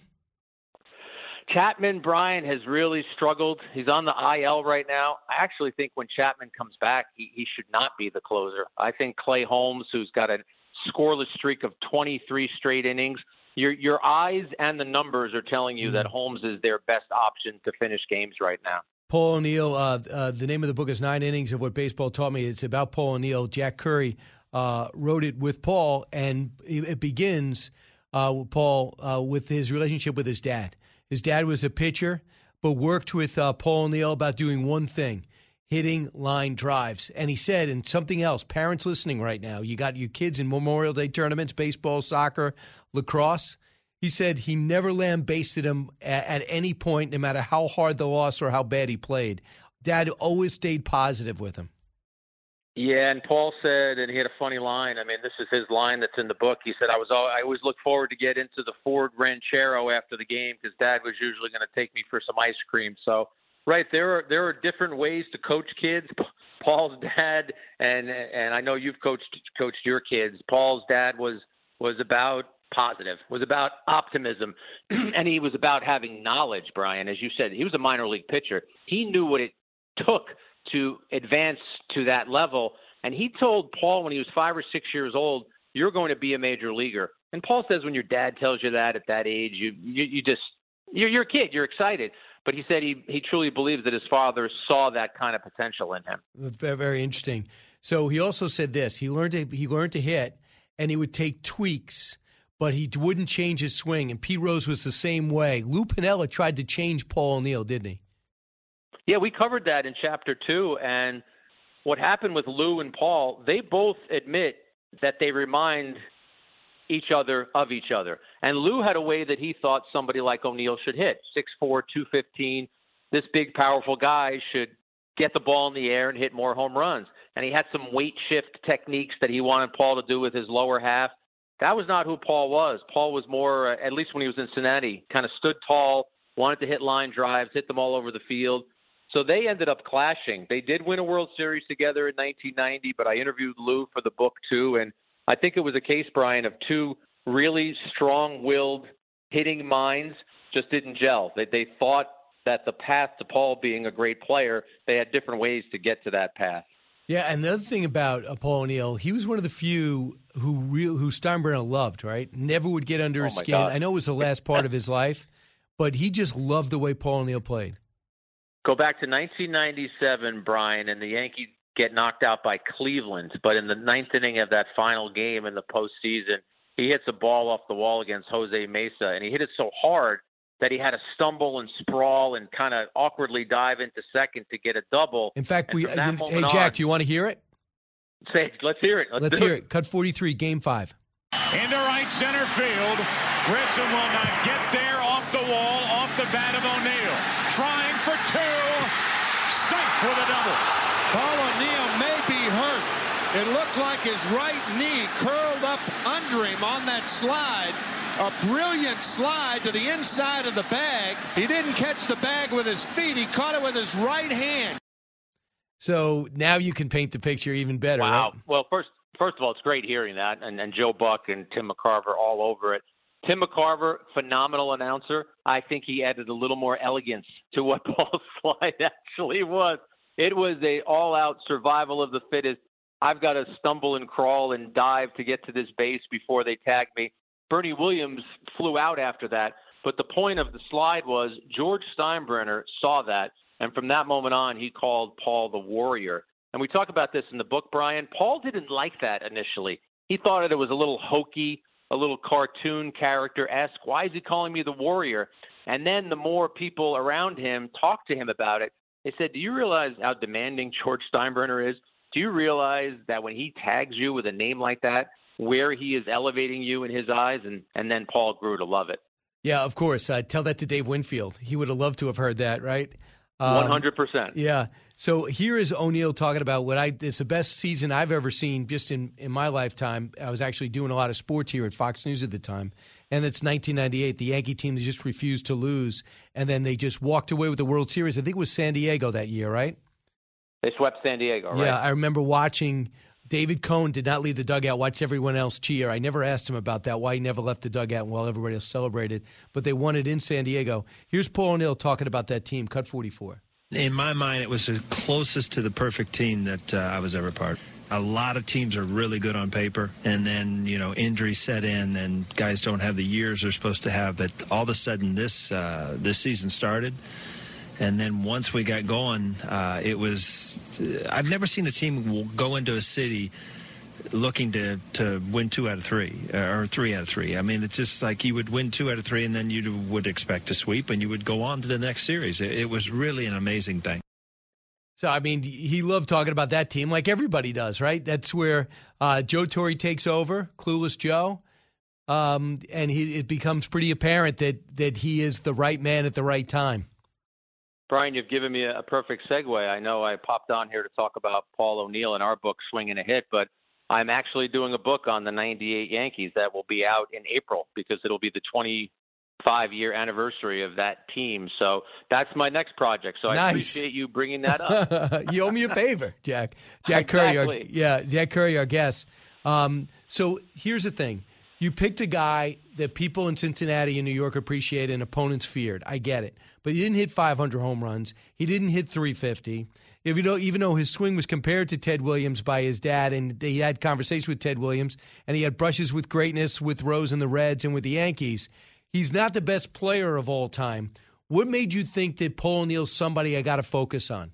Chapman Brian has really struggled. He's on the IL right now. I actually think when Chapman comes back, he, he should not be the closer. I think Clay Holmes, who's got a scoreless streak of 23 straight innings, your your eyes and the numbers are telling you that Holmes is their best option to finish games right now. Paul O'Neill. Uh, uh, the name of the book is Nine Innings of What Baseball Taught Me. It's about Paul O'Neill. Jack Curry uh, wrote it with Paul, and it begins uh, Paul uh, with his relationship with his dad. His dad was a pitcher, but worked with uh, Paul O'Neill about doing one thing hitting line drives. And he said, and something else, parents listening right now, you got your kids in Memorial Day tournaments, baseball, soccer, lacrosse. He said he never lambasted him at, at any point, no matter how hard the loss or how bad he played. Dad always stayed positive with him. Yeah, and Paul said, and he had a funny line. I mean, this is his line that's in the book. He said, "I was all, I always look forward to get into the Ford Ranchero after the game because Dad was usually going to take me for some ice cream." So, right there are there are different ways to coach kids. Paul's dad, and and I know you've coached coached your kids. Paul's dad was was about positive, was about optimism, (clears throat) and he was about having knowledge. Brian, as you said, he was a minor league pitcher. He knew what it took to advance to that level. And he told Paul when he was five or six years old, "You're going to be a major leaguer." And Paul says when your dad tells you that at that age, you you, you just you're, you're a kid, you're excited. But he said he he truly believes that his father saw that kind of potential in him. Very, interesting. So he also said this: he learned to he learned to hit, and he would take tweaks but he wouldn't change his swing. And Pete Rose was the same way. Lou Piniella tried to change Paul O'Neill, didn't he? Yeah, we covered that in chapter two. And what happened with Lou and Paul, they both admit that they remind each other of each other. And Lou had a way that he thought somebody like O'Neill should hit 6'4, 215. This big, powerful guy should get the ball in the air and hit more home runs. And he had some weight shift techniques that he wanted Paul to do with his lower half. That was not who Paul was. Paul was more, uh, at least when he was in Cincinnati, kind of stood tall, wanted to hit line drives, hit them all over the field. So they ended up clashing. They did win a World Series together in 1990, but I interviewed Lou for the book too, and I think it was a case, Brian, of two really strong-willed hitting minds just didn't gel. They they thought that the path to Paul being a great player, they had different ways to get to that path. Yeah, and the other thing about uh, Paul O'Neill, he was one of the few who real, who Steinbrenner loved. Right, never would get under oh his skin. God. I know it was the last part of his life, but he just loved the way Paul O'Neill played. Go back to 1997, Brian, and the Yankees get knocked out by Cleveland. But in the ninth inning of that final game in the postseason, he hits a ball off the wall against Jose Mesa, and he hit it so hard that he had to stumble and sprawl and kind of awkwardly dive into second to get a double. In fact, And we from that hey Jack, on- do you want to hear it? Say, let's hear it. Let's, Let's do hear it. Cut forty three, game five. Into right center field. Grissom will not get there off the wall, off the bat of O'Neill. Trying for two. Safe with a double. Paul O'Neill may be hurt. It looked like his right knee curled up under him on that slide. A brilliant slide to the inside of the bag. He didn't catch the bag with his feet. He caught it with his right hand. So now you can paint the picture even better. Wow. right? Well, first, first of all, it's great hearing that, and, and Joe Buck and Tim McCarver all over it. Tim McCarver, phenomenal announcer. I think he added a little more elegance to what (laughs) Paul's slide actually was. It was a all-out survival of the fittest. I've got to stumble and crawl and dive to get to this base before they tag me. Bernie Williams flew out after that, but the point of the slide was George Steinbrenner saw that, and from that moment on, he called Paul the Warrior. And we talk about this in the book, Brian. Paul didn't like that initially. He thought it was a little hokey, a little cartoon character esque. Why is he calling me the Warrior? And then the more people around him talked to him about it, they said, Do you realize how demanding George Steinbrenner is? Do you realize that when he tags you with a name like that, where he is elevating you in his eyes? And, and then Paul grew to love it. Yeah, of course. Uh, tell that to Dave Winfield. He would have loved to have heard that, right? Um, One hundred percent. Yeah. So here is O'Neill talking about what I it's the best season I've ever seen just in in my lifetime. I was actually doing a lot of sports here at Fox News at the time, and it's 1998. The Yankee team just refused to lose, and then they just walked away with the World Series. I think it was San Diego that year, right? They swept San Diego, right? Yeah, I remember watching. David Cone did not leave the dugout. Watched everyone else cheer. I never asked him about that. Why he never left the dugout while everybody else celebrated. But they won it in San Diego. Here's Paul O'Neill talking about that team. Cut 44. In my mind, it was the closest to the perfect team that uh, I was ever part of. A lot of teams are really good on paper, and then you know injuries set in, and guys don't have the years they're supposed to have. But all of a sudden, this uh, this season started, and then once we got going, uh, it was. I've never seen a team go into a city looking to, to win two out of three or three out of three. I mean, it's just like you would win two out of three, and then you would expect to sweep, and you would go on to the next series. It, it was really an amazing thing. So I mean, he loved talking about that team, like everybody does, right? That's where uh, Joe Torre takes over, clueless Joe, um, and he, it becomes pretty apparent that that he is the right man at the right time. Brian, you've given me a, perfect segue. I know I popped on here to talk about Paul O'Neill in our book, Swing and a Hit, but I'm actually doing a book on the 98 Yankees that will be out in April because it'll be the 25 year anniversary of that team. So that's my next project. So I appreciate you bringing that up. (laughs) you owe me a favor, Jack. Jack Curry, our, yeah, Jack Curry, our guest. Um, so here's the thing: you picked a guy that people in Cincinnati and New York appreciate, and opponents feared. I get it, but he didn't hit 500 home runs. He didn't hit 350. If you know, even though his swing was compared to Ted Williams by his dad, and they had conversations with Ted Williams, and he had brushes with greatness with Rose and the Reds and with the Yankees, he's not the best player of all time. What made you think that Paul O'Neill's somebody I got to focus on?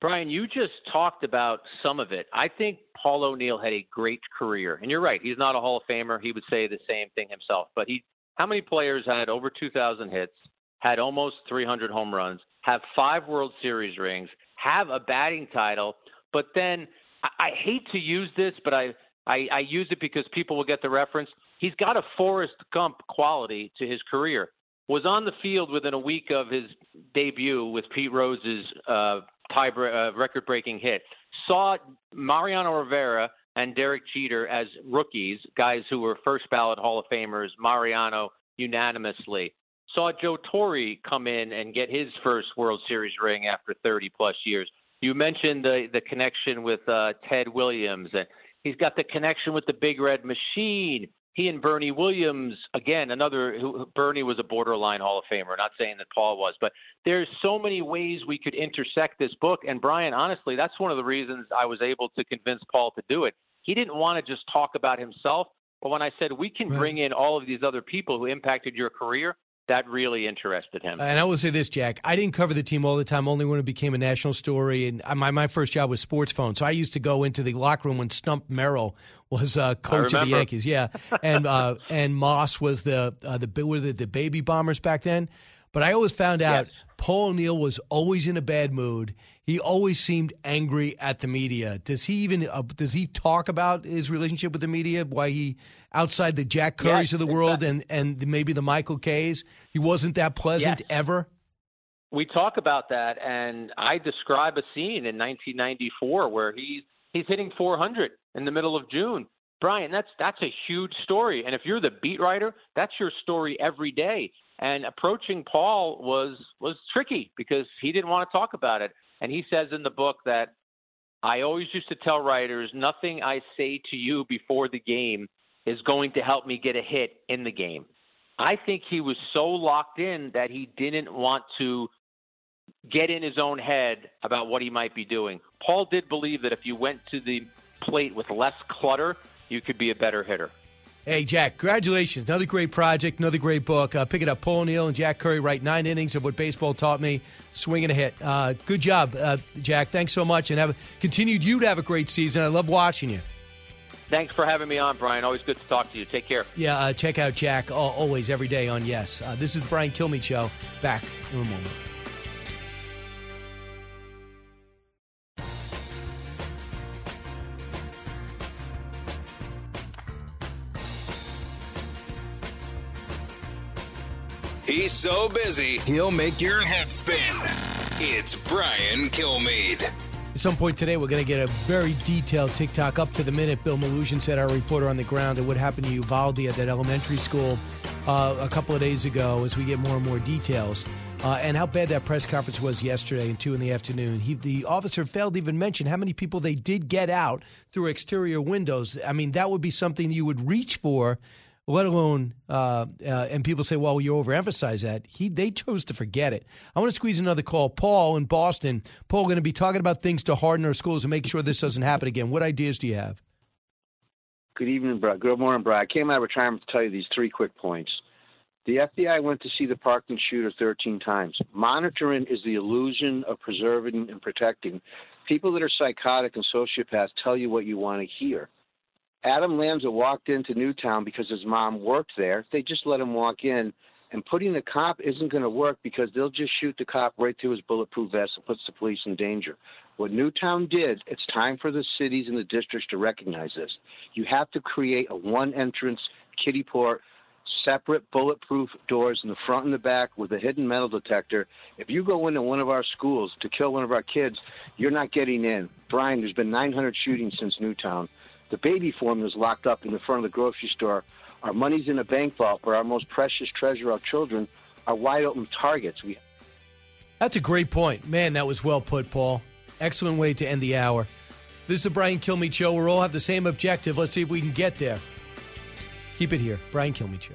Brian, you just talked about some of it. I think Paul O'Neill had a great career, and you're right. He's not a Hall of Famer. He would say the same thing himself. But he, how many players had over 2,000 hits, had almost 300 home runs, have five World Series rings, have a batting title? But then I, I hate to use this, but I, I, I use it because people will get the reference. He's got a Forrest Gump quality to his career. Was on the field within a week of his debut with Pete Rose's uh, tie uh, record-breaking hit. Saw Mariano Rivera and Derek Jeter as rookies, guys who were first ballot Hall of Famers. Mariano unanimously saw Joe Torre come in and get his first World Series ring after 30 plus years. You mentioned the the connection with uh, Ted Williams, and he's got the connection with the Big Red Machine. He and Bernie Williams, again, another. Who, Bernie was a borderline Hall of Famer. Not saying that Paul was, but there's so many ways we could intersect this book. And Brian, honestly, that's one of the reasons I was able to convince Paul to do it. He didn't want to just talk about himself, but when I said we can bring in all of these other people who impacted your career, that really interested him. And I will say this, Jack. I didn't cover the team all the time, only when it became a national story. And my, my first job was Sports Phone. So I used to go into the locker room when Stump Merrill was uh, coach of the. Yankees. Yeah. And uh, and Moss was the, uh, the, were the, the baby bombers back then. But I always found out Paul O'Neill was always in a bad mood. He always seemed angry at the media. Does he even uh, does he talk about his relationship with the media? Why he outside the Jack Currys Yes, of the world and and maybe the Michael Kays, he wasn't that pleasant Yes. ever. we talk about that, and I describe a scene in 1994 where he's he's hitting 400 in the middle of June. Brian, that's that's a huge story, and if you're the beat writer, that's your story every day. And approaching Paul was was tricky because he didn't want to talk about it. And he says in the book that I always used to tell writers, nothing I say to you before the game is going to help me get a hit in the game. I think he was so locked in that he didn't want to get in his own head about what he might be doing. Paul did believe that if you went to the plate with less clutter, you could be a better hitter. Hey, Jack, congratulations. Another great project, another great book. Uh, pick it up. Paul O'Neill and Jack Curry write nine innings of what baseball taught me. Swinging a hit. Uh, good job, uh, Jack. Thanks so much. And have continued you to have a great season. I love watching you. Thanks for having me on, Brian. Always good to talk to you. Take care. Yeah, uh, check out Jack always, every day on Yes. Uh, this is the Brian Kilmeade Show. Back in a moment. He's so busy, he'll make your head spin. It's Brian Kilmeade. At some point today, we're going to get a very detailed TikTok up to the minute. Bill Melugin said, our reporter on the ground, and what happened to Uvalde at that elementary school uh, a couple of days ago as we get more and more details. Uh, and how bad that press conference was yesterday and 2 in the afternoon. He, the officer failed to even mention how many people they did get out through exterior windows. I mean, that would be something you would reach for let alone uh, uh, and people say, "Well, you overemphasize that." He they chose to forget it. I want to squeeze another call. Paul in Boston. Paul, going to be talking about things to harden our schools and make sure this doesn't happen again. What ideas do you have? Good evening, Brad. Good morning, Brad. I came out of retirement to tell you these three quick points. The FBI went to see the Parkland shooter 13 times. Monitoring is the illusion of preserving and protecting. People that are psychotic and sociopaths tell you what you want to hear. Adam Lanza walked into Newtown because his mom worked there. They just let him walk in. And putting the cop isn't going to work because they'll just shoot the cop right through his bulletproof vest and puts the police in danger. What Newtown did, it's time for the cities and the districts to recognize this. You have to create a one entrance kiddie port, separate bulletproof doors in the front and the back with a hidden metal detector. If you go into one of our schools to kill one of our kids, you're not getting in. Brian, there's been 900 shootings since Newtown. The baby formula is locked up in the front of the grocery store. Our money's in a bank vault, but our most precious treasure, our children, are wide open targets. We. That's a great point, man. That was well put, Paul. Excellent way to end the hour. This is the Brian Kilmeade Show. We all have the same objective. Let's see if we can get there. Keep it here, Brian Kilmeade Show.